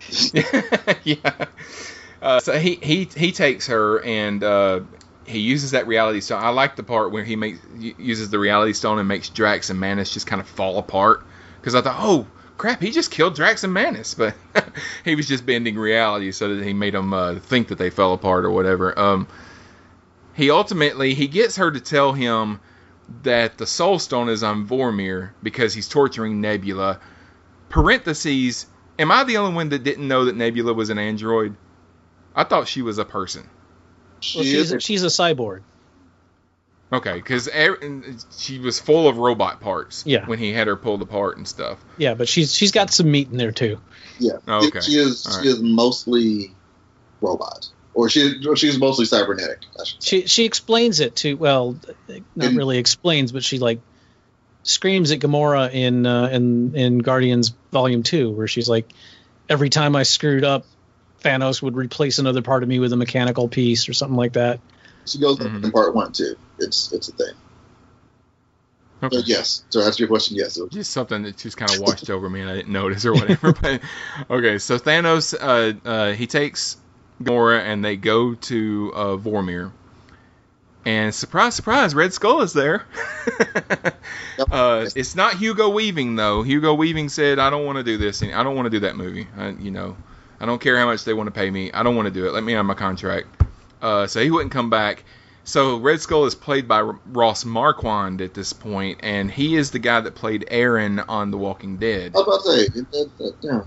yeah. Uh, so he, he he takes her and uh, he uses that reality stone. I like the part where he makes uses the reality stone and makes Drax and Mantis just kind of fall apart because I thought, oh crap, he just killed Drax and Mantis, but he was just bending reality so that he made them uh, think that they fell apart or whatever. Um, he ultimately he gets her to tell him that the Soul Stone is on Vormir because he's torturing Nebula. Parentheses. Am I the only one that didn't know that Nebula was an android? I thought she was a person. Well, she's she's a cyborg. Okay, because er, she was full of robot parts. Yeah. When he had her pulled apart and stuff. Yeah, but she's she's got some meat in there too. Yeah. Okay. She is All she is mostly robot, or she she's mostly cybernetic. She she explains it to well, not In- really explains, but she like screams at Gamora in uh, in in Guardians Volume Two, where she's like, every time I screwed up, Thanos would replace another part of me with a mechanical piece or something like that. She goes in part one too. It's it's a thing. But yes, to answer your question, yes. Was, Just something that just kind of washed over me and I didn't notice or whatever. but okay, so Thanos, uh, uh, he takes Gamora and they go to uh, Vormir. And surprise, surprise, Red Skull is there. uh, it's not Hugo Weaving though. Hugo Weaving said, "I don't want to do this. and I don't want to do that movie. I, you know, I don't care how much they want to pay me. I don't want to do it. Let me on my contract." Uh, so he wouldn't come back. So Red Skull is played by R- Ross Marquand at this point, and he is the guy that played Aaron on The Walking Dead. Was about to say, it- that, that,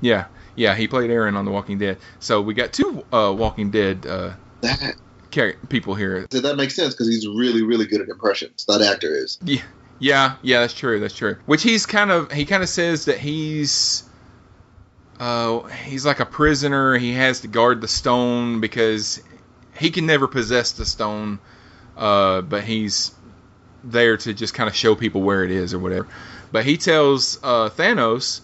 yeah. Yeah, he played Aaron on The Walking Dead. So we got two uh, Walking Dead uh, that char- people here. Did that make sense? Because he's really, really good at impressions. That actor is. Yeah, yeah, yeah. That's true. That's true. Which he's kind of he kind of says that he's uh he's like a prisoner. He has to guard the stone because he can never possess the stone. Uh, but he's there to just kind of show people where it is or whatever. But he tells uh, Thanos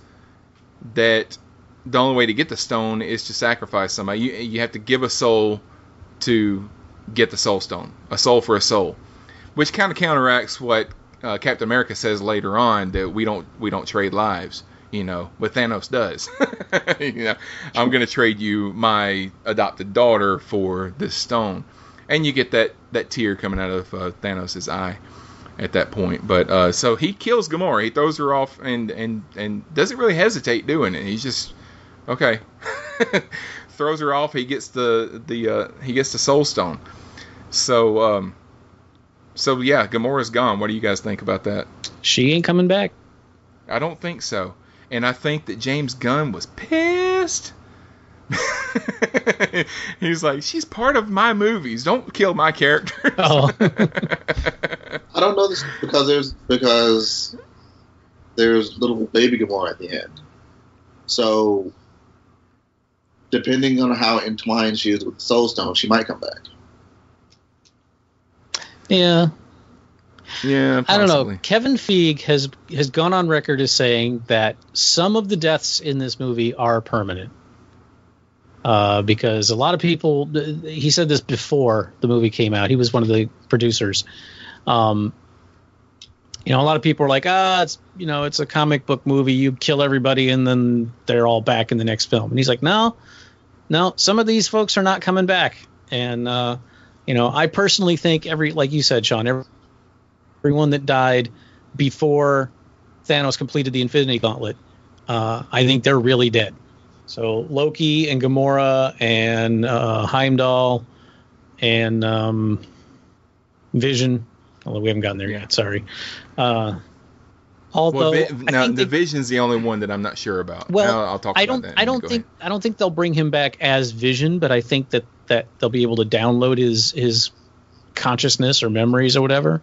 that the only way to get the stone is to sacrifice somebody. You you have to give a soul to get the soul stone, a soul for a soul, which kind of counteracts what uh, Captain America says later on that we don't we don't trade lives. You know, what Thanos does. you know, I'm going to trade you my adopted daughter for this stone, and you get that that tear coming out of uh, Thanos' eye at that point. But uh, so he kills Gamora. He throws her off and and and doesn't really hesitate doing it. He's just okay. throws her off. He gets the the uh, he gets the Soul Stone. So um, so yeah, Gamora's gone. What do you guys think about that? She ain't coming back. I don't think so. And I think that James Gunn was pissed. He's like, she's part of my movies. Don't kill my character. Oh. I don't know this because there's because there's little baby Gamora at the end. So depending on how entwined she is with the Soul Stone, she might come back. Yeah. Yeah, I don't know. Kevin Feige has has gone on record as saying that some of the deaths in this movie are permanent. Uh, because a lot of people, he said this before the movie came out. He was one of the producers. Um, you know, a lot of people are like, ah, it's you know, it's a comic book movie. You kill everybody, and then they're all back in the next film. And he's like, no, no, some of these folks are not coming back. And uh, you know, I personally think every, like you said, Sean, every, everyone that died before Thanos completed the Infinity Gauntlet, uh, I think they're really dead. So Loki and Gamora and uh, Heimdall and um, Vision, although we haven't gotten there yet. Sorry. Uh, although well, I now think the Vision's the only one that I'm not sure about. well, I'll, I'll talk I don't. that. I don't think. I don't think they'll bring him back as Vision, but I think that that they'll be able to download his his consciousness or memories or whatever.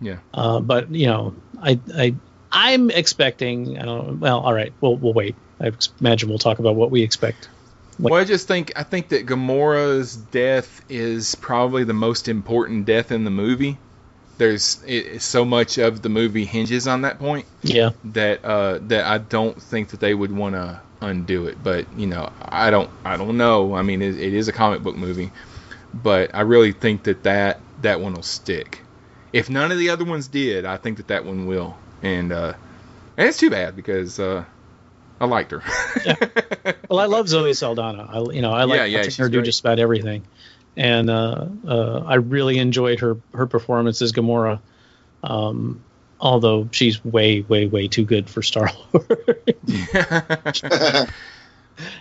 Yeah. Uh, but you know, I I I'm expecting. I don't. Well, all right. We'll we'll wait. I imagine we'll talk about what we expect. well, I just think I think that Gamora's death is probably the most important death in the movie. There's it, so much of the movie hinges on that point. Yeah. That uh, that I don't think that they would want to undo it. But you know, I don't I don't know. I mean, it, it is a comic book movie, but I really think that that that one will stick. If none of the other ones did, I think that that one will. And uh, and it's too bad because uh, I liked her. Well, I love Zoe Saldana. I you know I like Yeah, yeah, watching her do just about everything, and uh, uh, I really enjoyed her her performance as Gamora. Um, although she's way way way too good for Star Lord.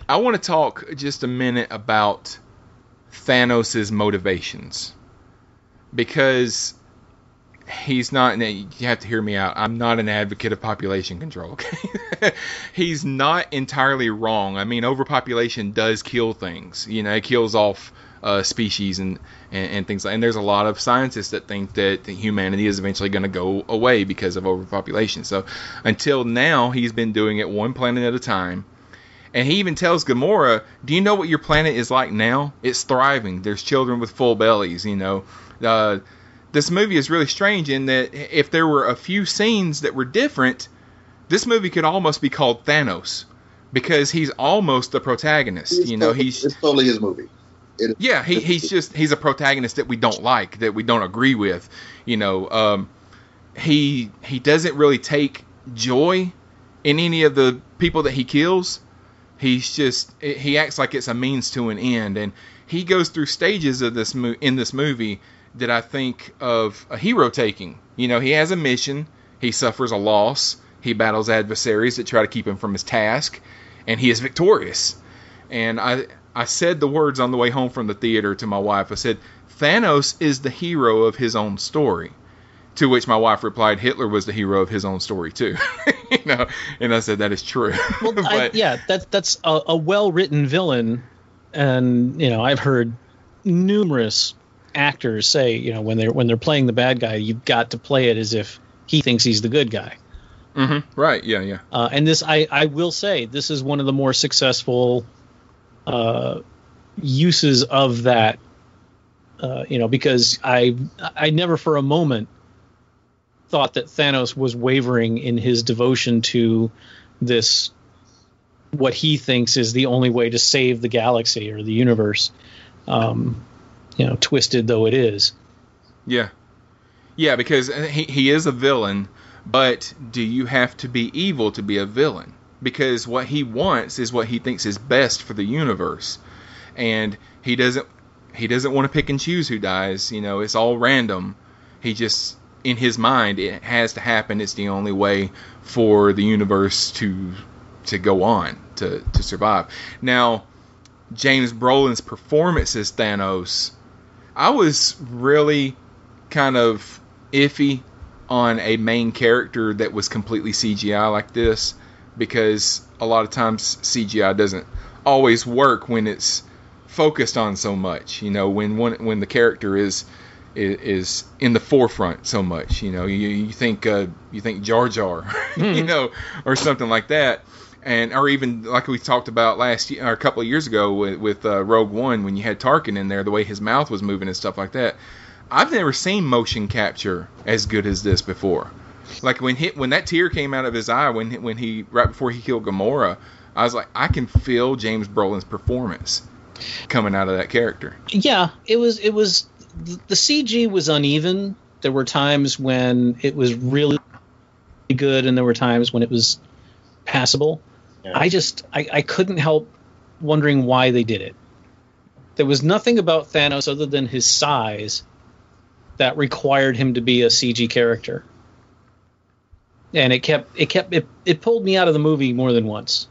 I want to talk just a minute about Thanos' motivations because he's not. You have to hear me out. I'm not an advocate of population control. Okay, he's not entirely wrong. I mean, overpopulation does kill things. You know, it kills off uh, species and, and and things like. And there's a lot of scientists that think that humanity is eventually going to go away because of overpopulation. So until now, he's been doing it one planet at a time. And he even tells Gamora, "Do you know what your planet is like now? It's thriving. There's children with full bellies. You know, uh, this movie is really strange in that if there were a few scenes that were different, this movie could almost be called Thanos because he's almost the protagonist. you know, he's it's totally his movie. It, yeah, he, he's just he's a protagonist that we don't like, that we don't agree with. You know, um, he he doesn't really take joy in any of the people that he kills. He's just he acts like it's a means to an end, and he goes through stages of this mo- in this movie that I think of a hero taking. You know, he has a mission, he suffers a loss, he battles adversaries that try to keep him from his task, and he is victorious. And I I said the words on the way home from the theater to my wife. I said, Thanos is the hero of his own story. To which my wife replied, Hitler was the hero of his own story too. you know, and I said that is true. Well, I, yeah, that's that's a, a well-written villain, and you know I've heard numerous actors say, you know, when they're when they're playing the bad guy, you've got to play it as if he thinks he's the good guy. Mm-hmm. Right? Yeah, yeah. Uh, and this, I, I will say, this is one of the more successful uh, uses of that. Uh, you know, because I I never for a moment thought that Thanos was wavering in his devotion to this what he thinks is the only way to save the galaxy or the universe. Um, you know, twisted though it is. Yeah. Yeah, because he, he is a villain, but do you have to be evil to be a villain? Because what he wants is what he thinks is best for the universe. And he doesn't he doesn't want to pick and choose who dies, you know, it's all random. He just in his mind it has to happen. It's the only way for the universe to to go on, to to survive. Now, James Brolin's performance as Thanos I was really kind of iffy on a main character that was completely CGI like this because a lot of times CGI doesn't always work when it's focused on so much. You know, when one when the character is is, is in the forefront so much. You know, you, you think uh, you think Jar Jar, you know, or something like that. And or even like we talked about last year, or a couple of years ago with, with uh, Rogue One, when you had Tarkin in there, the way his mouth was moving and stuff like that. I've never seen motion capture as good as this before. Like when hit when that tear came out of his eye when when he right before he killed Gamora, I was like, I can feel James Brolin's performance coming out of that character. Yeah, it was it was the CG was uneven. There were times when it was really good, and there were times when it was passable. I just I, I couldn't help wondering why they did it. There was nothing about Thanos other than his size that required him to be a CG character. And it kept it kept it, it pulled me out of the movie more than once.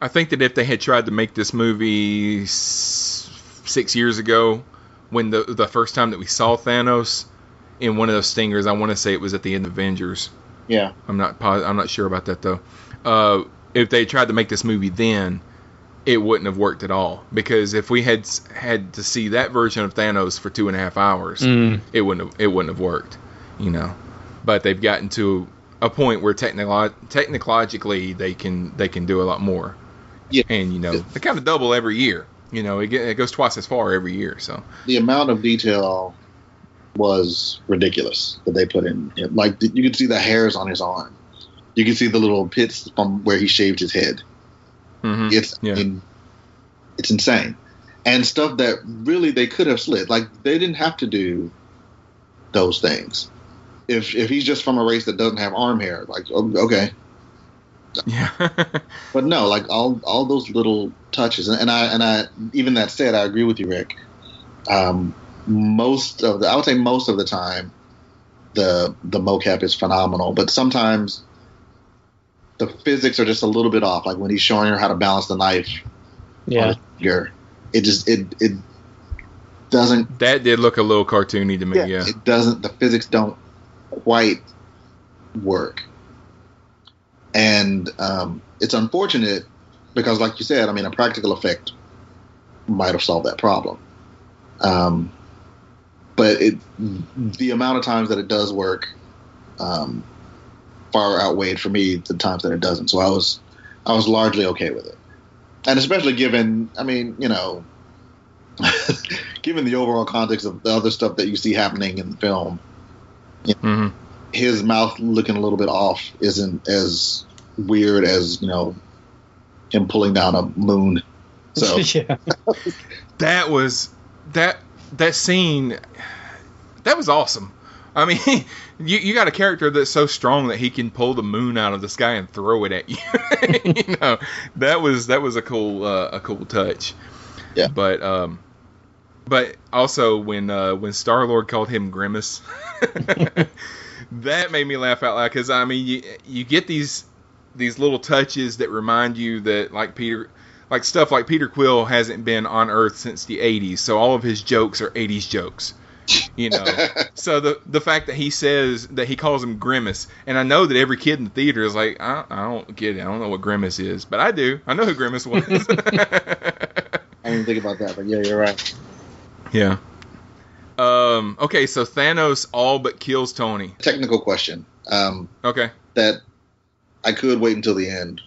I think that if they had tried to make this movie s- six years ago, when the the first time that we saw Thanos in one of those stingers, I want to say it was at the end of Avengers. Yeah. I'm not pos- I'm not sure about that though. Uh, if they tried to make this movie then, it wouldn't have worked at all because if we had had to see that version of Thanos for two and a half hours, Mm. it wouldn't have, it wouldn't have worked, you know. But they've gotten to a point where technolo- technologically they can they can do a lot more. Yeah. And you know they kind of double every year. You know it, get, it goes twice as far every year. So The amount of detail was ridiculous that they put in. Like you could see the hairs on his arm. You could see the little pits from where he shaved his head. Mm-hmm. It's I mean, it's insane, and stuff that really they could have slid. Like they didn't have to do those things. If if he's just from a race that doesn't have arm hair, like okay, yeah. but no, like all all those little touches, and, and I and I even that said, I agree with you, Rick. Um, most of the, I would say most of the time, the the mocap is phenomenal, but sometimes the physics are just a little bit off. Like when he's showing her how to balance the knife Yeah. finger, it just it it doesn't that did look a little cartoony to me. yeah, Yeah. it doesn't the physics don't quite work. And um, it's unfortunate because like you said i mean a practical effect might have solved that problem. Um, but it the amount of times that it does work um, far outweighed for me the times that it doesn't. So i was i was largely okay with it. And especially given i mean you know given the overall context of the other stuff that you see happening in the film, you know, Mhm. his mouth looking a little bit off isn't as weird as you know him pulling down a moon. So yeah. that was that that scene that was awesome i mean you, you got a character that's so strong that he can pull the moon out of the sky and throw it at you you know that was that was a cool uh, a cool touch yeah but um but also when uh when star lord called him grimace that made me laugh out loud because i mean you, you get these these little touches that remind you that like peter like stuff like Peter Quill hasn't been on Earth since the 80s, so all of his jokes are 80s jokes. You know, so the the fact that he says that he calls him Grimace, and I know that every kid in the theater is like, I, I don't get it, I don't know what Grimace is, but I do, I know who Grimace was. I didn't think about that, but yeah, you're right. Yeah. Um. Okay, so Thanos all but kills Tony. Technical question. Um, Okay. that I could wait until the end,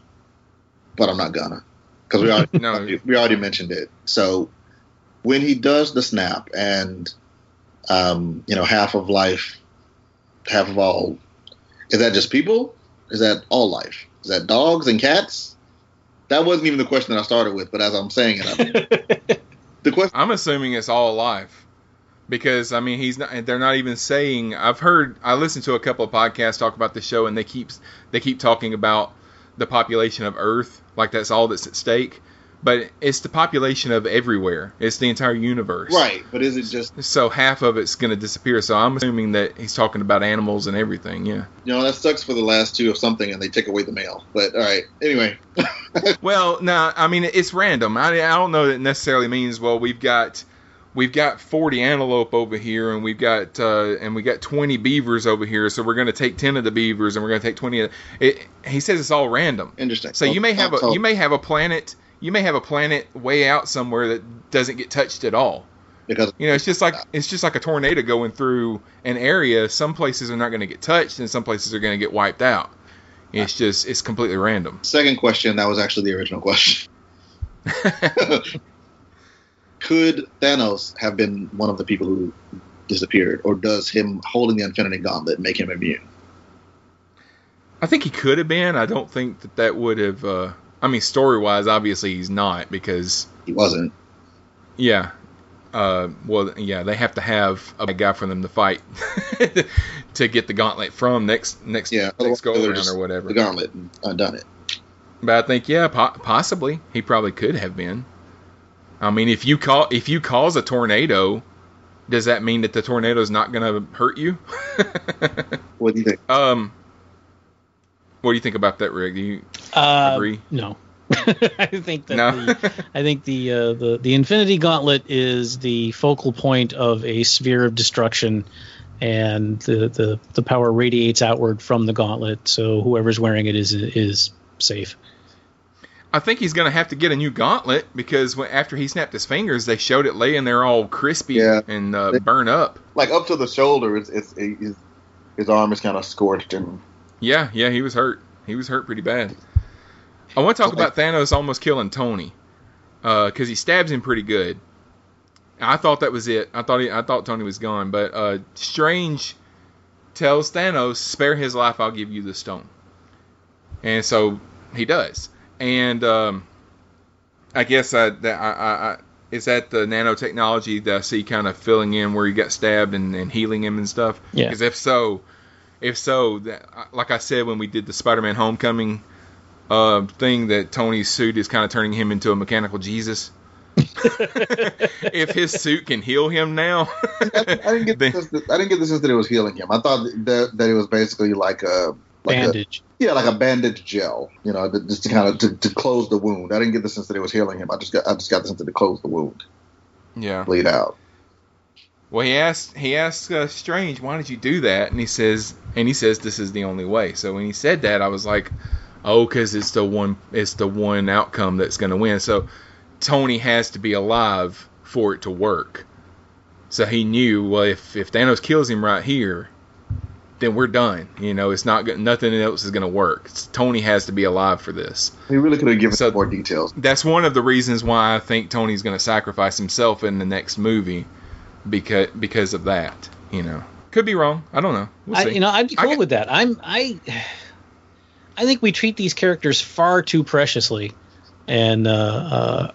but I'm not gonna because we already No. we already mentioned it. So when he does the snap and um, you know half of life, half of all, is that just people? Is that all life? Is that dogs and cats? That wasn't even the question that I started with, but as I'm saying it, I'm, the question. I'm assuming it's all alive because I mean he's not. They're not even saying. I've heard. I listened to a couple of podcasts talk about the show, and they keep they keep talking about the population of Earth, like that's all that's at stake. But it's the population of everywhere. It's the entire universe. Right, but is it just So half of it's going to disappear. So I'm assuming that he's talking about animals and everything. Yeah. you know that sucks for the last two of something and they take away the male. But all right, anyway, Well, no, I mean it's random. I, I don't know that it necessarily means well we've got we've got 40 antelope over here and we've got uh, and we got 20 beavers over here, so we're going to take 10 of the beavers and we're going to take 20. Of, it, he says it's all random. Interesting. So you may have a So- you may have a planet you may have a planet way out somewhere that doesn't get touched at all. because You know, it's just like it's just like a tornado going through an area. Some places are not going to get touched, and some places are going to get wiped out. It's just it's completely random. Second question, that was actually the original question. Could Thanos have been one of the people who disappeared, or does him holding the Infinity Gauntlet make him immune? I think he could have been. I don't think that that would have. Uh, I mean, story wise, obviously he's not because He wasn't. yeah. Uh, well, yeah, they have to have a bad guy for them to fight to get the gauntlet from next next Yeah, next go around or whatever. The Gauntlet and uh, done it. But I think yeah, po- possibly he probably could have been. I mean, if you call if you cause a tornado, does that mean that the tornado is not going to hurt you? What do you think? um, what do you think about that, Rick? Do you Uh, agree? No. I think that No? the, I think the uh, the the Infinity Gauntlet is the focal point of a sphere of destruction, and the, the, the power radiates outward from the gauntlet. So whoever's wearing it is is safe. I think he's going to have to get a new gauntlet because when, after he snapped his fingers, they showed it laying there all crispy Yeah. and uh, burn up. Like up to the shoulder, it's, it's, his, his arm is kind of scorched and Yeah, yeah, he was hurt. He was hurt pretty bad. I want to talk about Thanos almost killing Tony because he stabs him pretty good. I thought that was it. I thought he, I thought Tony was gone, but uh, Strange tells Thanos, "Spare his life, I'll give you the stone." And so he does. And um, I guess I, I, I is that the nanotechnology that I see kind of filling in where he got stabbed and, and healing him and stuff. Yeah. Because if so, if so, that like I said when we did the Spider-Man Homecoming uh, thing, that Tony's suit is kind of turning him into a mechanical Jesus. if his suit can heal him now, I didn't get the sense that, I didn't get the sense that it was healing him. I thought that that it was basically like a like Bandage. A, yeah, like a bandage gel. You know, just to kind of to, to close the wound. I didn't get the sense that it was healing him. I just got I just got the sense that it closed the wound, yeah. bleed out. Well, he asked he asked uh, Strange, "Why did you do that?" And he says, and he says, "This is the only way." So when he said that, I was like, "Oh, because it's the one it's the one outcome that's going to win." So Tony has to be alive for it to work. So he knew, well, if if Thanos kills him right here, then we're done. You know, it's not nothing else is going to work. It's, Tony has to be alive for this. He really could have given some more details. That's one of the reasons why I think Tony's going to sacrifice himself in the next movie because because of that. You know, could be wrong. I don't know. We'll I, see. you know, I'd be cool with that. I'm I I think we treat these characters far too preciously, and uh, uh,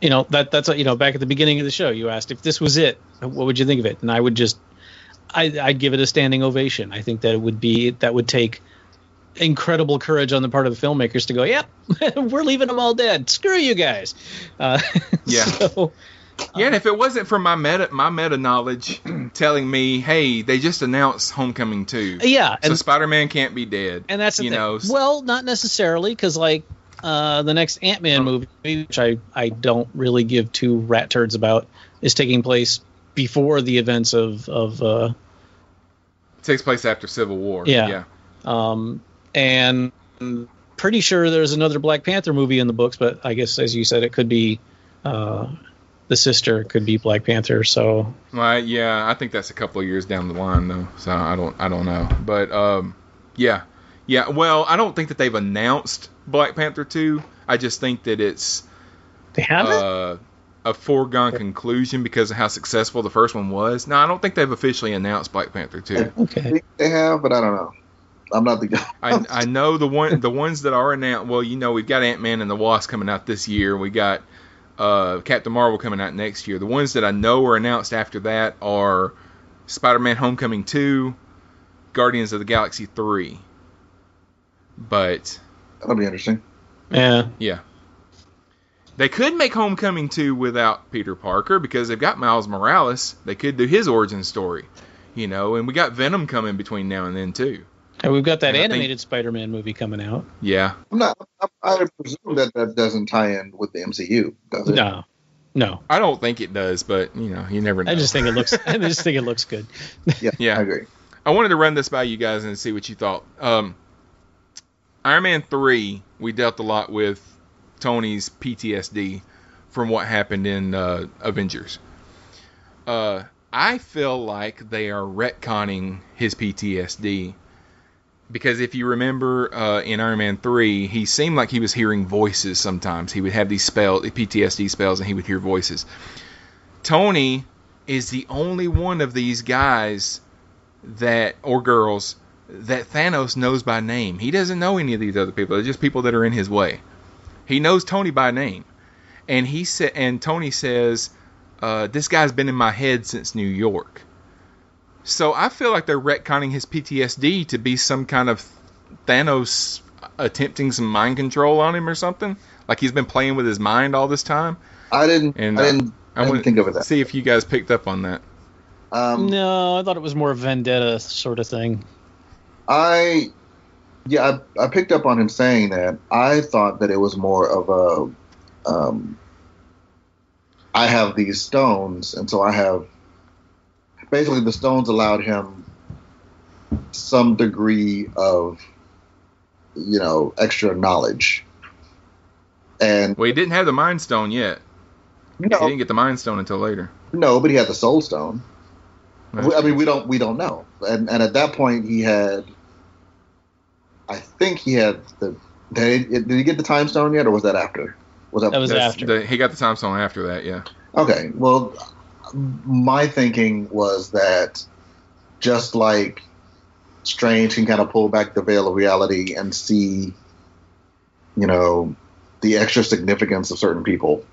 you know that that's you know back at the beginning of the show you asked if this was it, what would you think of it? And I would just I, I'd give it a standing ovation. I think that it would be that would take incredible courage on the part of the filmmakers to go, yep, we're leaving them all dead. Screw you guys. Uh, Yeah. so, Yeah, and if it wasn't for my meta my meta knowledge telling me, hey, they just announced Homecoming two. Yeah, so Spider Man can't be dead. and that's you thing. know. well, not necessarily because like uh, the next Ant. Man movie, which I I don't really give two rat turds about, is taking place before the events of of uh, it takes place after Civil War. Yeah. yeah. um and pretty sure there's another Black Panther movie in the books, but I guess as you said, it could be uh, the sister could be Black Panther. So Well, yeah, I think that's a couple of years down the line though. So I don't I don't know. But um yeah. Yeah, well, I don't think that they've announced Black Panther 2. I just think that it's they haven't. uh, a foregone conclusion because of how successful the first one was. No, I don't think they've officially announced Black Panther 2. okay. They have, but I don't know. I'm not the guy. I, I know the one the ones that are announced. Well, you know, we've got Ant Man and the Wasp coming out this year. We got uh, Captain Marvel coming out next year. The ones that I know are announced after that are Spider Man Homecoming two, Guardians of the Galaxy three. But That'll be interesting. Yeah. yeah, they could make Homecoming two without Peter Parker because they've got Miles Morales. They could do his origin story, you know, and we got Venom coming between now and then too. And we've got that And I think- animated Spider-Man movie coming out. Yeah, I'm not. I, I presume that that doesn't tie in with the MCU, does it? No, no. I don't think it does, but you know, you never know. I just think it looks. I just think it looks good. Yeah, Yeah. I agree. I wanted to run this by you guys and see what you thought. Um, Iron Man 3, we dealt a lot with Tony's PTSD from what happened in uh, Avengers. Uh, I feel like they are retconning his PTSD. Because if you remember uh, in Iron Man 3, he seemed like he was hearing voices sometimes. He would have these spells, PTSD spells, and he would hear voices. Tony is the only one of these guys that or girls that Thanos knows by name. He doesn't know any of these other people. They're just people that are in his way. He knows Tony by name, and he said, and Tony says, uh, "This guy's been in my head since New York." So I feel like they're retconning his PTSD to be some kind of Thanos attempting some mind control on him or something. Like he's been playing with his mind all this time. I didn't. And I uh, didn't. I, wanna didn't think of it that. See if you guys picked up on that. Um, no, I thought it was more vendetta sort of thing. I, yeah, I, I picked up on him saying that. I thought that it was more of a, um, I have these stones, and so I have. Basically, the stones allowed him some degree of, you know, extra knowledge. And Well, he didn't have the Mind Stone yet. no, He didn't get the Mind Stone until later. no, but he had the Soul Stone. That's We- I mean, we don't we don't know. And and at that point, he had. I think he had the. Did he, did he get the time stone yet, or was that after? Was that, That was after. the- he got the Time Stone after that, yeah. okay? Well, my thinking was that just like Strange can kind of pull back the veil of reality and see, you know, the extra significance of certain people.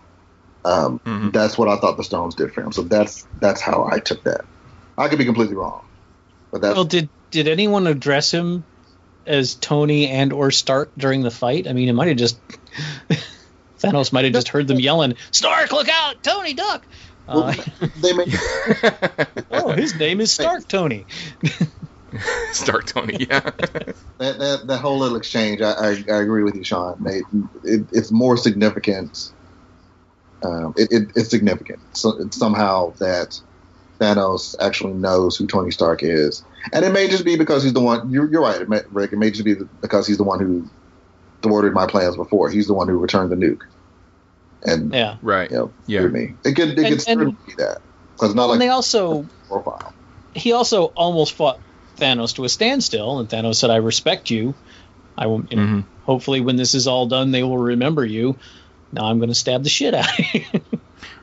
Um, Mhm. That's what I thought the stones did for him. So that's that's how I took that. I could be completely wrong, but that's Well, did did anyone address him as Tony and or Stark during the fight? I mean, it might have just Thanos might have just heard them yelling, "Stark, look out! Tony, duck!" Uh, they make oh, his name is Stark Tony. Stark Tony, yeah. that, that that whole little exchange, I, I, I agree with you, Sean. It, it, it's more significant. Um, it, it, it's significant. So it's somehow that Thanos actually knows who Tony Stark is, and it may just be because he's the one. You're, you're right, it may, Rick. It may just be because he's the one who thwarted my plans before. He's the one who returned the nuke, and Yeah. right. you know, Yeah. me. It could it And- could certainly be that because not and they also profile. he also almost fought Thanos to a standstill, and Thanos said, "I respect you. I will. You Mm-hmm. Hopefully, when this is all done, they will remember you." Now I'm going to stab the shit out of you.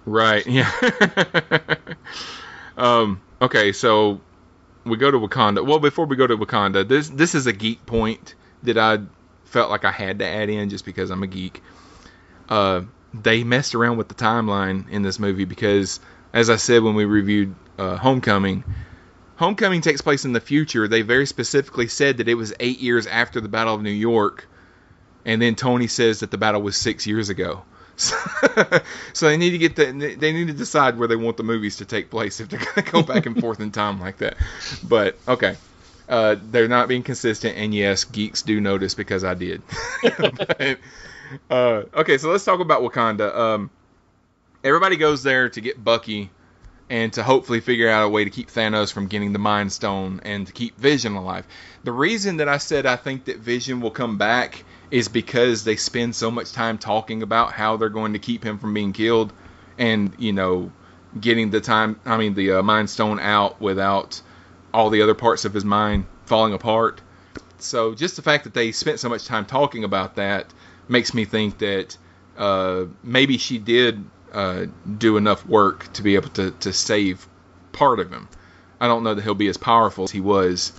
Right. Yeah. um. Okay. So we go to Wakanda. Well, before we go to Wakanda, this this is a geek point that I felt like I had to add in just because I'm a geek. Uh, they messed around with the timeline in this movie because, as I said when we reviewed uh, Homecoming, Homecoming takes place in the future. They very specifically said that it was eight years after the Battle of New York, and then Tony says that the battle was six years ago. so they need to get the they need to decide where they want the movies to take place if they're going to go back and forth in time like that. But okay, uh, they're not being consistent, and yes, geeks do notice because I did. but, uh, okay, so let's talk about Wakanda. Um, everybody goes there to get Bucky and to hopefully figure out a way to keep Thanos from getting the Mind Stone and to keep Vision alive. The reason that I said I think that Vision will come back is because they spend so much time talking about how they're going to keep him from being killed and, you know, getting the time, I mean, the uh, Mind Stone out without all the other parts of his mind falling apart. So just the fact that they spent so much time talking about that makes me think that uh, maybe she did uh, do enough work to be able to, to save part of him. I don't know that he'll be as powerful as he was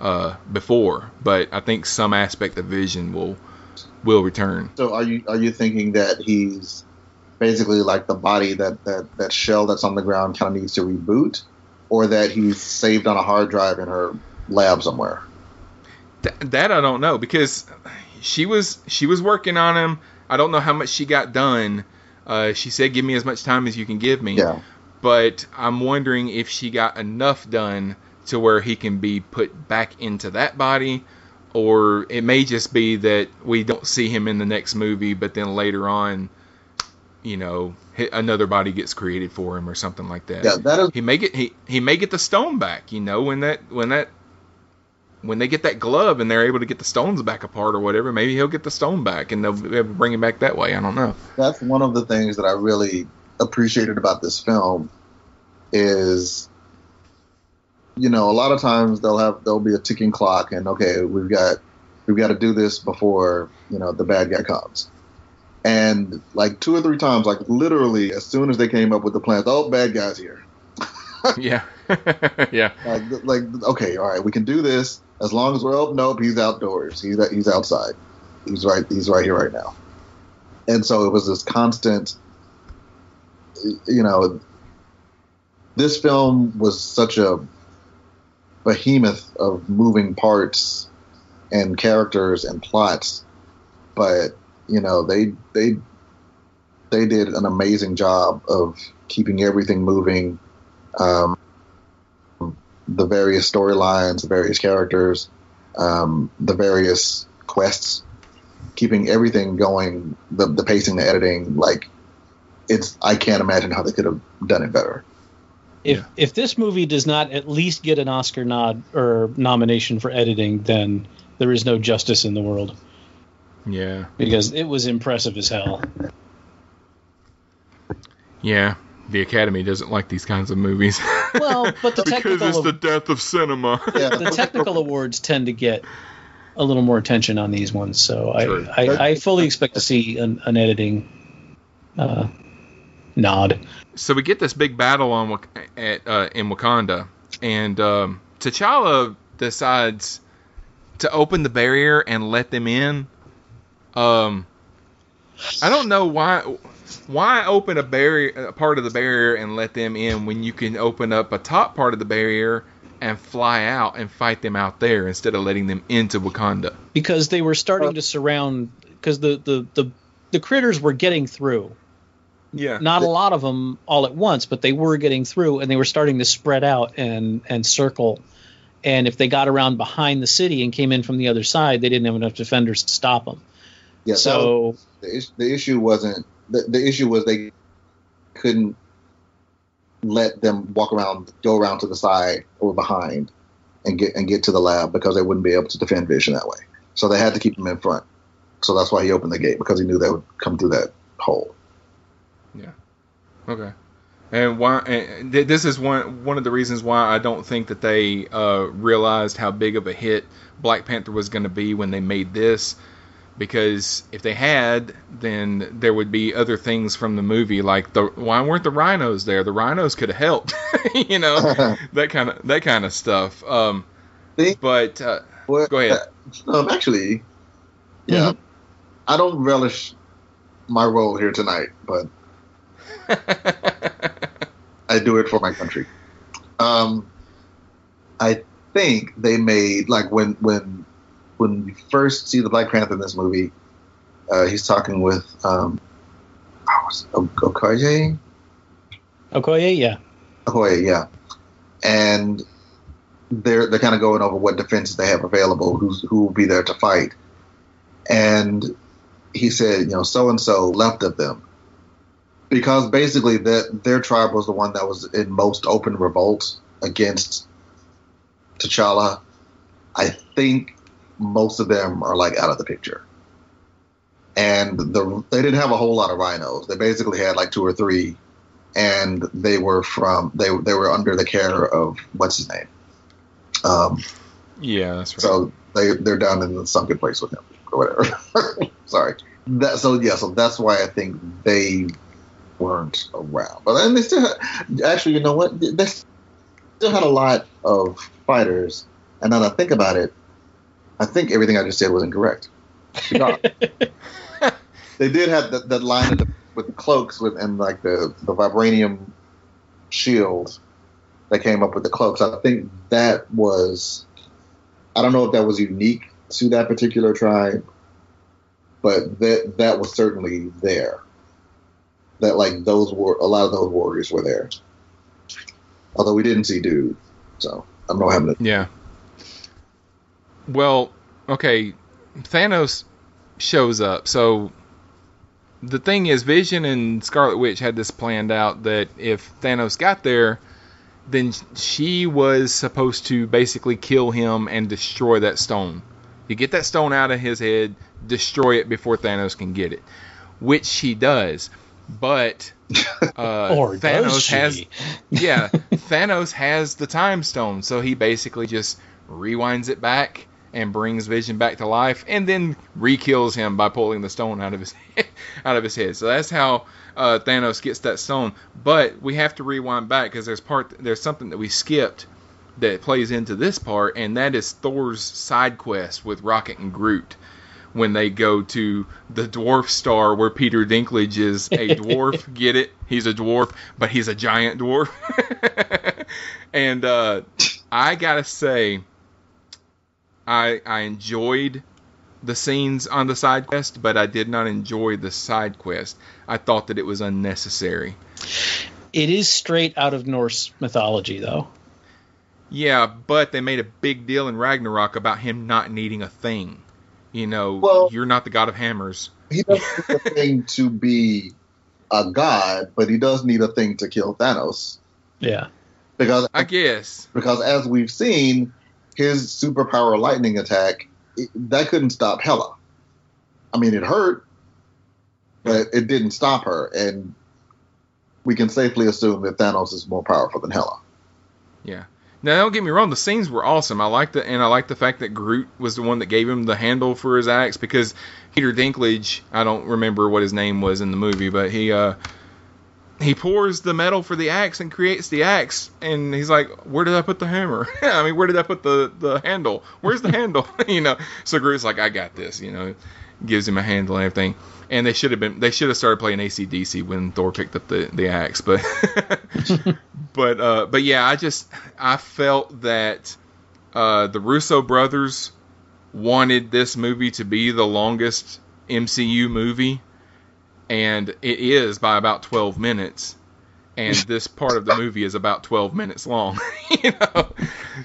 uh, before, but I think some aspect of Vision will will return. So are you are you thinking that he's basically like the body that that that shell that's on the ground kind of needs to reboot, or that he's saved on a hard drive in her lab somewhere? Th- that I don't know because she was she was working on him. I don't know how much she got done. Uh, she said, "Give me as much time as you can give me." Yeah. But I'm wondering if she got enough done to where he can be put back into that body, or it may just be that we don't see him in the next movie, but then later on, you know, another body gets created for him or something like that. Yeah, that is- he may get he he may get the stone back. You know, when that when that when they get that glove and they're able to get the stones back apart or whatever, maybe he'll get the stone back and they'll be able to bring him back that way. I don't know. That's one of the things that I really appreciated about this film is you know a lot of times they'll have there'll be a ticking clock and okay we've got we've got to do this before you know the bad guy comes. And like two or three times like literally as soon as they came up with the plan oh bad guys here. Yeah. Yeah. Like, like okay all right we can do this as long as we're oh nope he's outdoors. He's he's outside. He's right he's right here right now. And so it was this constant you know this film was such a behemoth of moving parts and characters and plots but you know they they they did an amazing job of keeping everything moving. Um, the various storylines the various characters um, the various quests keeping everything going the, the pacing the editing like it's i can't imagine how they could have done it better If if this movie does not at least get an Oscar nod or nomination for editing, then there is no justice in the world Yeah. because it was impressive as hell. Yeah. The Academy doesn't like these kinds of movies. Well, but the because technical it's the death of cinema. the technical awards tend to get a little more attention on these ones, so I, I, I fully expect to see an, an editing uh, nod. so we get this big battle on at uh, in Wakanda, and um, T'Challa decides to open the barrier and let them in. Um, I don't know why. Why open a barrier, a part of the barrier, and let them in when you can open up a top part of the barrier and fly out and fight them out there instead of letting them into Wakanda? because they were starting to surround because the, the the the critters were getting through. Yeah. Not a lot of them all at once, but they were getting through, and they were starting to spread out and and circle. And if they got around behind the city and came in from the other side, they didn't have enough defenders to stop them. Yeah. So- was- the, is- the issue wasn't the, the issue was they couldn't let them walk around, go around to the side or behind, and get and get to the lab because they wouldn't be able to defend Vision that way. So they had to keep them in front. So that's why he opened the gate because he knew they would come through that hole. Yeah. Okay. And why? And th- this is one one of the reasons why I don't think that they uh, realized how big of a hit Black Panther was going to be when they made this. Because if they had, then there would be other things from the movie, like the why weren't the rhinos there? The rhinos could have helped, you know, that kind of that kind of stuff. Um, but uh, go ahead. Um, actually, yeah, Mm-hmm. I don't relish my role here tonight, but I do it for my country. Um, I think they made like when when when we first see the Black Panther in this movie, uh, he's talking with um, oh, Okoye. Okoye, yeah. Okoye, yeah, and they're they're kind of going over what defenses they have available, who's who will be there to fight, and he said, you know, so and so left of them, because basically that their tribe was the one that was in most open revolt against T'Challa. I think most of them are like out of the picture, and the they didn't have a whole lot of rhinos. They basically had like two or three, and they were from they they were under the care of what's his name. Um, Yeah, that's right. so they they're down in the sunken place with him or whatever. Sorry. That so yeah, so that's why I think they weren't around. But then they still had, actually, you know what? They still had a lot of fighters. And now that I think about it, I think everything I just said was incorrect. They did have that, that line with the, with the cloaks with and like the the vibranium shield that came up with the cloaks. I think that was I don't know if that was unique to that particular tribe, but that that was certainly there. That like those were a lot of those warriors were there. Although we didn't see dude, so I'm not having. To, Yeah. Well, okay, Thanos shows up. So the thing is, Vision and Scarlet Witch had this planned out that if Thanos got there, then she was supposed to basically kill him and destroy that stone. You get that stone out of his head, destroy it before Thanos can get it, which she does. But uh, Or does Thanos she? has, yeah, Thanos has the time stone, so he basically just rewinds it back and brings Vision back to life, and then re-kills him by pulling the stone out of his out of his head. So that's how uh, Thanos gets that stone. But we have to rewind back because there's part there's something that we skipped that plays into this part, and that is Thor's side quest with Rocket and Groot when they go to the dwarf star where Peter Dinklage is a dwarf. Get it? He's a dwarf, but he's a giant dwarf. and uh, I gotta say, I I enjoyed the scenes on the side quest, but I did not enjoy the side quest. I thought that it was unnecessary. It is straight out of Norse mythology, though. Yeah, but they made a big deal in Ragnarok about him not needing a thing. You know, Well- you're not the god of hammers. he doesn't need a thing to be a god, but he does need a thing to kill Thanos. Yeah. Because I guess because as we've seen, his superpower lightning attack it, that couldn't stop Hela. I mean, it hurt, but it didn't stop her, and we can safely assume that Thanos is more powerful than Hela. Yeah. Now don't get me wrong, the scenes were awesome. I like the and I like the fact that Groot was the one that gave him the handle for his axe because Peter Dinklage, I don't remember what his name was in the movie, but he uh he pours the metal for the axe and creates the axe and he's like, Where did I put the hammer? I mean, where did I put the, the handle? Where's the handle? you know. So Groot's like, I got this, you know, gives him a handle and everything. And they should have been they should have started playing ACDC when Thor picked up the, the axe, but but uh, but yeah, I just I felt that uh, the Russo brothers wanted this movie to be the longest MCU movie, and it is by about 12 minutes. And this part of the movie is about 12 minutes long, you know.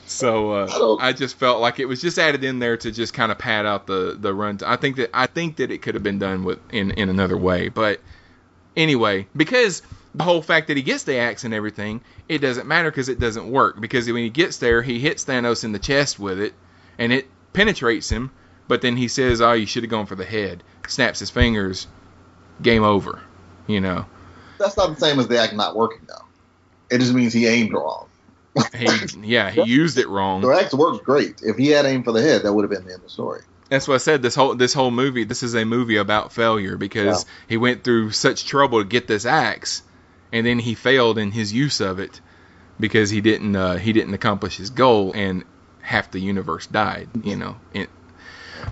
So uh, I just felt like it was just added in there to just kind of pad out the the run. I think that I think that it could have been done with in in another way, but anyway, because the whole fact that he gets the axe and everything, it doesn't matter because it doesn't work. Because when he gets there, he hits Thanos in the chest with it, and it penetrates him. But then he says, "Oh, you should have gone for the head." Snaps his fingers. Game over. You know. That's not the same as the act not working, though. It just means he aimed wrong. He, yeah, he used it wrong. The axe worked great. If he had aimed for the head, that would have been the end of the story. That's what I said. This whole this whole movie, this is a movie about failure because he went through such trouble to get this axe, and then he failed in his use of it because he didn't uh, he didn't accomplish his goal, and half the universe died. You know, it,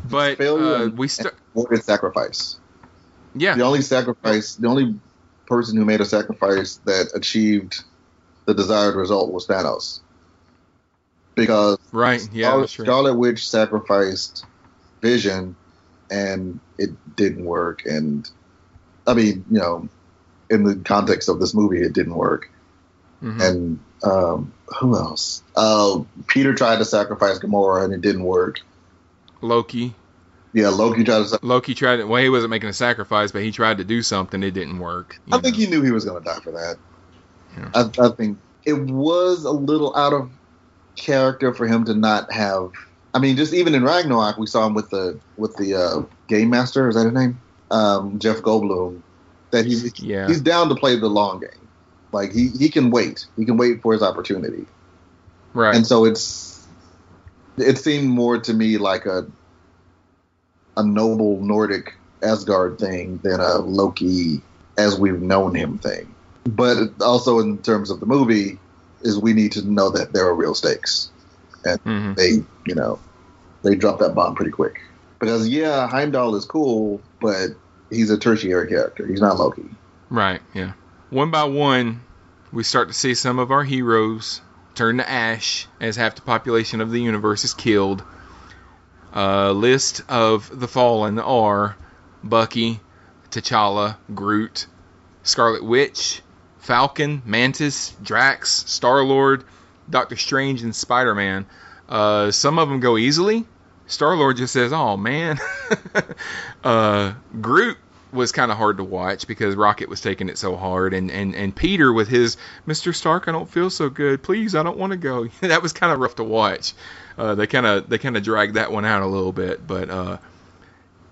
but uh, we st- avoided sacrifice. Yeah. The only sacrifice, the only person who made a sacrifice that achieved the desired result was Thanos. Because right, yeah, Scarlet. Scarlet Witch sacrificed Vision, and it didn't work. And I mean, you know, in the context of this movie, it didn't work. Mhm. And um, who else? Uh, Peter tried to sacrifice Gamora, and it didn't work. Loki. Yeah, Loki tried to. Loki tried to, well, he wasn't making a sacrifice, but he tried to do something. It didn't work. I think he knew he was going to die for that. I, I think it was a little out of character for him to not have. I mean, just even in Ragnarok, we saw him with the with the uh, game master. Is that his name? Um, Jeff Goldblum. That he's Yeah. he's down to play the long game. Like he he can wait. He can wait for his opportunity. Right. And so it's it seemed more to me like a a noble Nordic Asgard thing than a Loki as we've known him thing. But also in terms of the movie, is we need to know that there are real stakes, and Mhm. they you know they drop that bomb pretty quick. Because yeah, Heimdall is cool, but he's a tertiary character. He's not Loki. Right, yeah. One by one, we start to see some of our heroes turn to ash as half the population of the universe is killed. A list of the fallen are Bucky, T'Challa, Groot, Scarlet Witch, Falcon, Mantis, Drax, Star Lord, Doctor Strange, and Spider Man. Uh, some of them go easily. Star Lord just says, "Oh man." uh, Groot was kind of hard to watch because Rocket was taking it so hard, and, and, and Peter with his Mr. Stark, I don't feel so good. Please, I don't want to go. that was kind of rough to watch. Uh, they kind of they kind of dragged that one out a little bit, but uh,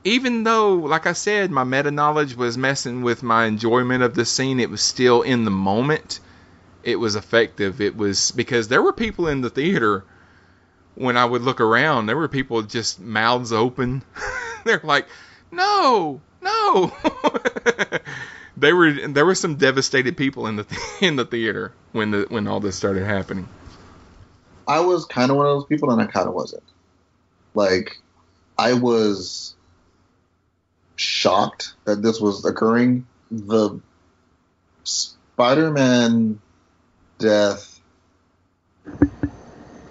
even though, like I said, my meta knowledge was messing with my enjoyment of the scene, it was still in the moment. It was effective. It was because there were people in the theater when I would look around. There were people just mouths open. They're like, "No, no." they were there were some devastated people in the in the theater when the when all this started happening. I was kind of one of those people, and I kind of wasn't. Like, I was shocked that this was occurring. The Spider-Man death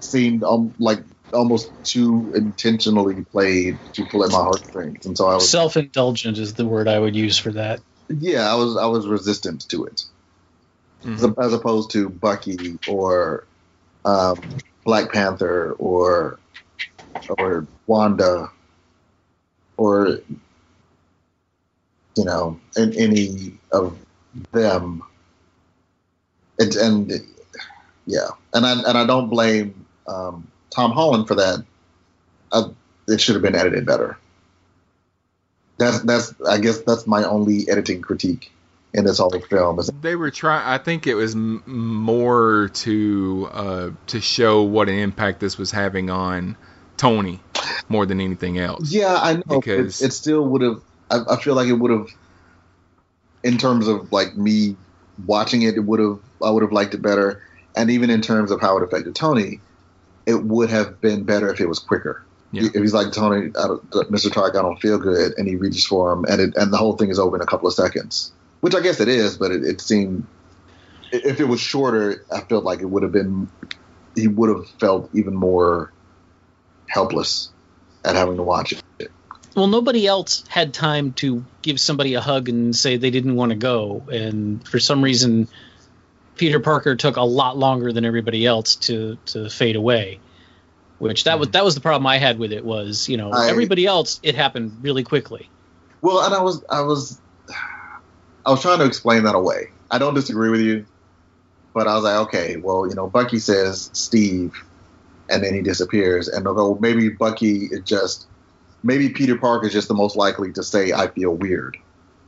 seemed um, like almost too intentionally played to pull at my heartstrings, and so I was Self-indulgent is the word I would use for that. yeah, I was I was resistant to it, as, as opposed to Bucky or um, Black Panther or or Wanda or you know and any of them, and, and yeah, and I and I don't blame um, Tom Holland for that. I, it should have been edited better. That's that's I guess that's my only editing critique in this whole film. They were trying. I think it was m- more to uh, to show what an impact this was having on Tony more than anything else. yeah, I know Because- it, it still would have. I, I feel like it would have, in terms of like me watching it, it would have. I would have liked it better, and even in terms of how it affected Tony, it would have been better if it was quicker. Yeah. If he's like Tony, I don't, Mr. Tark, I don't feel good, and he reaches for him, and it, and the whole thing is over in a couple of seconds, which I guess it is, but it, it seemed if it was shorter, I felt like it would have been he would have felt even more helpless at having to watch it. Well, nobody else had time to give somebody a hug and say they didn't want to go, and for some reason, Peter Parker took a lot longer than everybody else to to fade away. Which that was that was the problem I had with it was you know I- everybody else it happened really quickly. Well, and I was I was I was trying to explain that away. I don't disagree with you, but I was like, okay, well, you know, Bucky says Steve, and then he disappears, and go, maybe Bucky is just maybe Peter Parker is just the most likely to say I feel weird,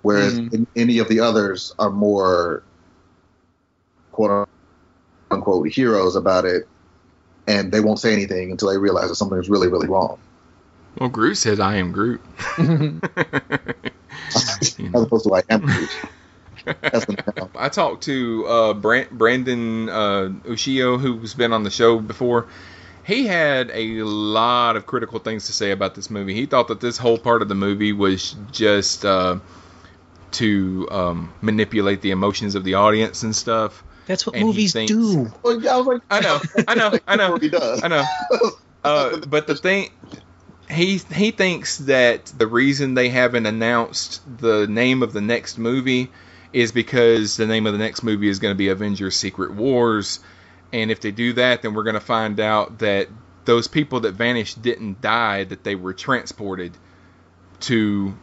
whereas Mhm. in, any of the others are more quote unquote heroes about it, and they won't say anything until they realize that something is really really wrong. Well, Groot says, "I am Groot." As opposed to I am Groot. I talked to uh, Brand- Brandon uh, Ushio, who's been on the show before. He had a lot of critical things to say about this movie. He thought that this whole part of the movie was just uh, to um, manipulate the emotions of the audience and stuff. That's what And movies thinks- do. Well, yeah, I was like, I know, I know, I know, he does. I know. Uh, but the thing, he he thinks that the reason they haven't announced the name of the next movie is because the name of the next movie is going to be Avengers: Secret Wars, and if they do that, then we're going to find out that those people that vanished didn't die; that they were transported to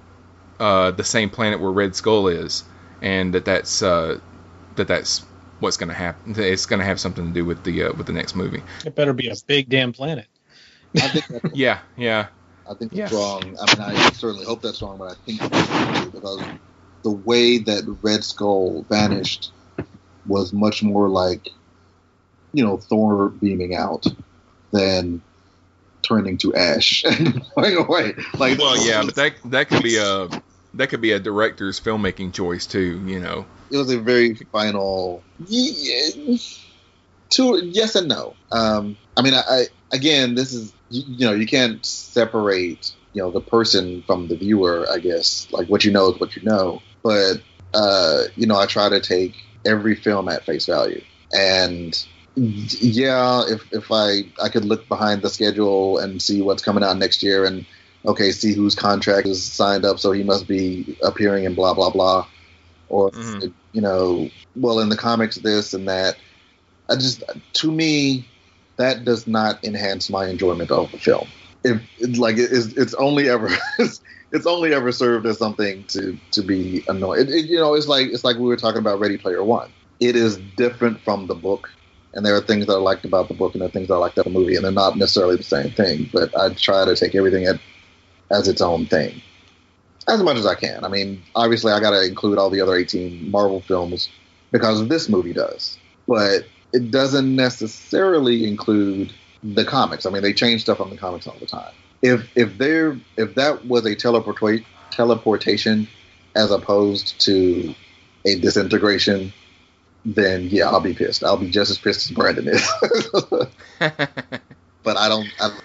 uh, the same planet where Red Skull is, and that that's uh, that that's what's going to happen. It's going to have something to do with the uh, with the next movie. It better be a big damn planet. I think that's, Yeah, yeah. I think Yeah. that's wrong. I mean, I certainly hope that's wrong, but I think it's wrong because the way that Red Skull vanished was much more like, you know, Thor beaming out than turning to ash and going away. Like, Well, yeah, but that that could be a that could be a director's filmmaking choice too. You know. it was a very final. Yeah, to yes and no. Um, I mean, I, I again, this is you, you know, you can't separate you know the person from the viewer. I guess like what you know is what you know. But uh, you know, I try to take every film at face value, and yeah, if if I I could look behind the schedule and see what's coming out next year and okay, see whose contract is signed up, so he must be appearing in blah blah blah, or you know, well in the comics this and that. I just to me that does not enhance my enjoyment of the film. If it's like it is, it's only ever it's only ever served as something to to be it- you know, it's like it's like we were talking about Ready Player One. It is different from the book, and there are things that I liked about the book, and there are things I liked about the movie, and they're not necessarily the same thing. But I try to take everything at, as its own thing, as much as I can. I mean, obviously, I got to include all the other 18 Marvel films because this movie does, but it doesn't necessarily include the comics. I mean, they change stuff on the comics all the time. If if there if that was a teleport teleportation as opposed to a disintegration, then yeah, I'll be pissed. I'll be just as pissed as Brandon is. but I don't I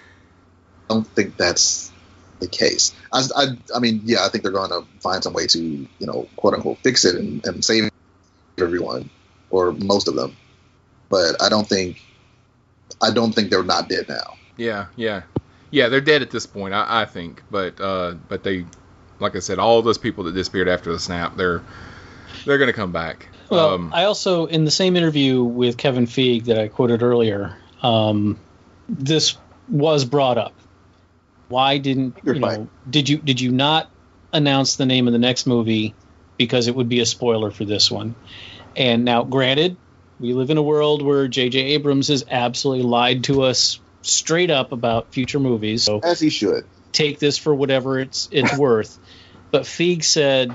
don't think that's the case. I, I, I mean, yeah, I think they're going to find some way to, you know, quote unquote, fix it and, and save everyone or most of them. But I don't think, I don't think they're not dead now. Yeah, yeah, yeah. They're dead at this point, I, I think. But uh, but they, like I said, all those people that disappeared after the snap, they're they're gonna come back. Well, um, I also, in the same interview with Kevin Feige that I quoted earlier, um, this was brought up. Why didn't you know? Did you did you not announce the name of the next movie because it would be a spoiler for this one? And now, granted, we live in a world where J.J. Abrams has absolutely lied to us straight up about future movies. So as he should. Take this for whatever it's it's worth. But Feige said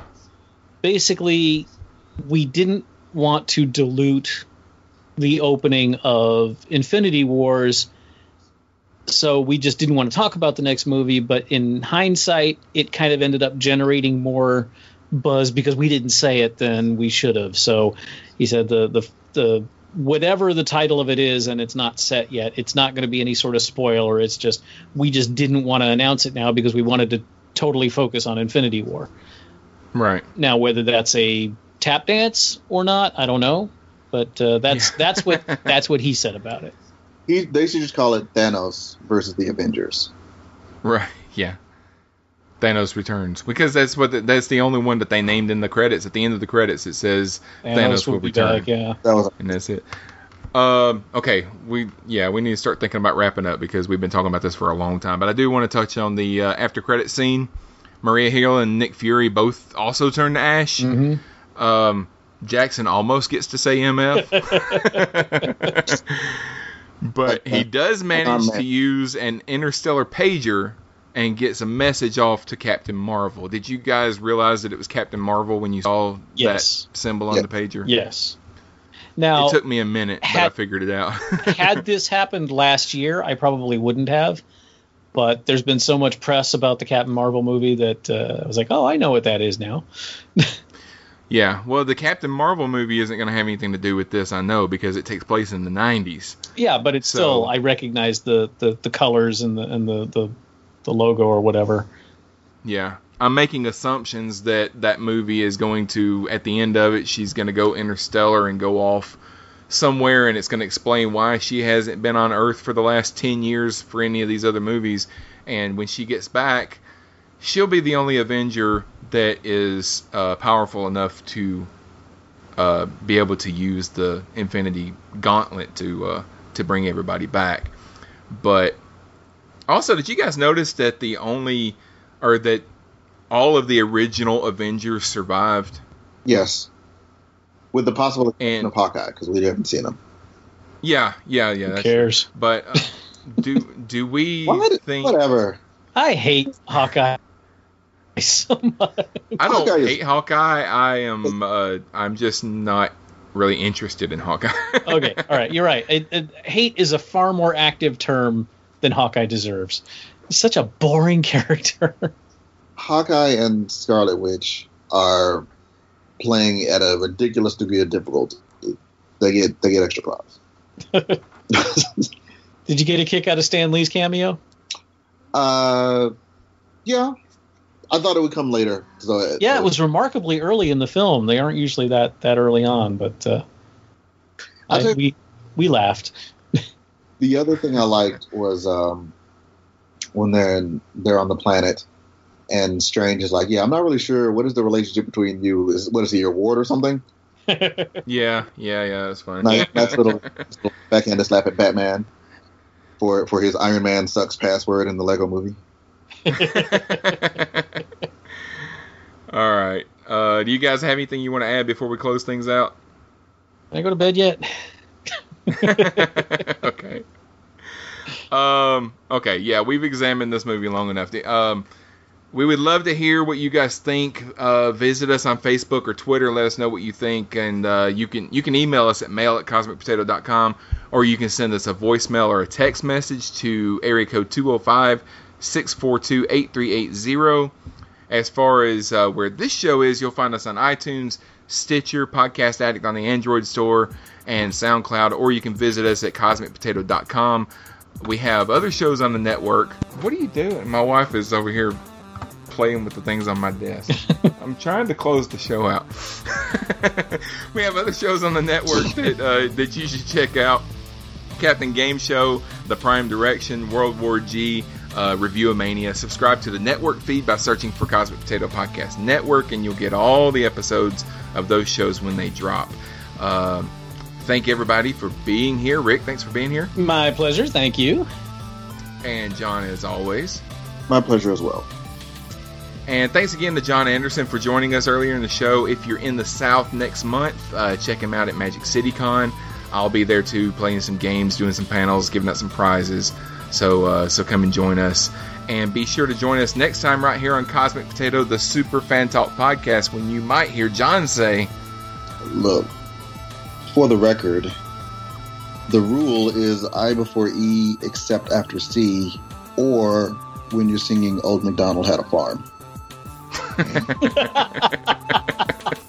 basically we didn't want to dilute the opening of Infinity Wars. So we just didn't want to talk about the next movie, but in hindsight, it kind of ended up generating more buzz because we didn't say it than we should have. So he said the the the whatever the title of it is and it's not set yet, it's not going to be any sort of spoiler. It's just we just didn't want to announce it now because we wanted to totally focus on Infinity War. right. Now, whether that's a tap dance or not, I don't know. But uh, that's that's what that's what he said about it. He, they should just call it Thanos versus the Avengers. Right. Yeah. Thanos returns because that's what the, that's the only one that they named in the credits. At the end of the credits, it says Thanos Thanos, will will be return. back, yeah. That was and that's it. Um, okay, we yeah we need to start thinking about wrapping up because we've been talking about this for a long time. But I do want to touch on the uh, after credit scene. Maria Hill and Nick Fury both also turn to ash. Mm-hmm. Um, Jackson almost gets to say MF, but he does manage to use an interstellar pager and gets a message off to Captain Marvel. Did you guys realize that it was Captain Marvel when you saw Yes. that symbol on Yeah. the pager? Yes. Now it took me a minute, but I figured it out. had this happened last year, I probably wouldn't have. But there's been so much press about the Captain Marvel movie that uh, I was like, oh, I know what that is now. yeah, well, the Captain Marvel movie isn't going to have anything to do with this, I know, because it takes place in the '90s. Yeah, but it's So- still I recognize the, the, the colors and the and the, the the logo or whatever. Yeah. I'm making assumptions that that movie is going to, at the end of it, she's going to go interstellar and go off somewhere, and it's going to explain why she hasn't been on Earth for the last 10 years for any of these other movies. And when she gets back, she'll be the only Avenger that is uh, powerful enough to uh, be able to use the Infinity Gauntlet to uh, to bring everybody back. But also, did you guys notice that the only or that all of the original Avengers survived? Yes. With the possible exception of Hawkeye, because we haven't seen him. Yeah, yeah, yeah. Who cares? But uh, do do we What? think? Whatever. I hate Hawkeye so much. I don't Hawkeye is- hate Hawkeye. I am. Uh, I'm just not really interested in Hawkeye. okay, all right, you're right. It, it, hate is a far more active term than Hawkeye deserves. Such a boring character. Hawkeye and Scarlet Witch are playing at a ridiculous degree of difficulty. They get they get extra props. Did you get a kick out of Stan Lee's cameo? Uh, yeah, I thought it would come later. So uh, Yeah, it was remarkably early in the film. They aren't usually that that early on, but uh, I we we laughed. The other thing I liked was um, when they're in, they're on the planet, and Strange is like, "Yeah, I'm not really sure what is the relationship between you. Is what is he your ward or something?" yeah, yeah, yeah. That's fine. Nice, nice little, little backhand slap at Batman for for his Iron Man sucks password in the Lego Movie. All right. Uh, do you guys have anything you want to add before we close things out? Can I go to bed yet? okay. Um. Okay. Yeah, we've examined this movie long enough. The- Um. We would love to hear what you guys think. Uh, visit us on Facebook or Twitter. Let us know what you think, and uh, you can you can email us at mail at cosmicpotato.com, or you can send us a voicemail or a text message to area code 205 642 8380. As far as uh, where this show is, you'll find us on iTunes, Stitcher, Podcast Addict on the Android store, and SoundCloud, or you can visit us at cosmicpotato.com. We have other shows on the network. What are you doing? My wife is over here playing with the things on my desk. I'm trying to close the show out. we have other shows on the network that uh, that you should check out. Captain Game Show, The Prime Direction, World War G, uh, Review of Mania. Subscribe to the network feed by searching for Cosmic Potato Podcast Network, and you'll get all the episodes of those shows when they drop. Um thank everybody for being here. Rick, thanks for being here. My pleasure. Thank you. And John, as always. My pleasure as well. And thanks again to John Anderson for joining us earlier in the show. If you're in the South next month, uh, check him out at Magic City Con. I'll be there too, playing some games, doing some panels, giving out some prizes. So, uh, so come and join us. And be sure to join us next time right here on Cosmic Potato, the Super Fan Talk podcast, when you might hear John say, Look, for the record, the rule is I before E except after C, or when you're singing Old MacDonald Had a Farm.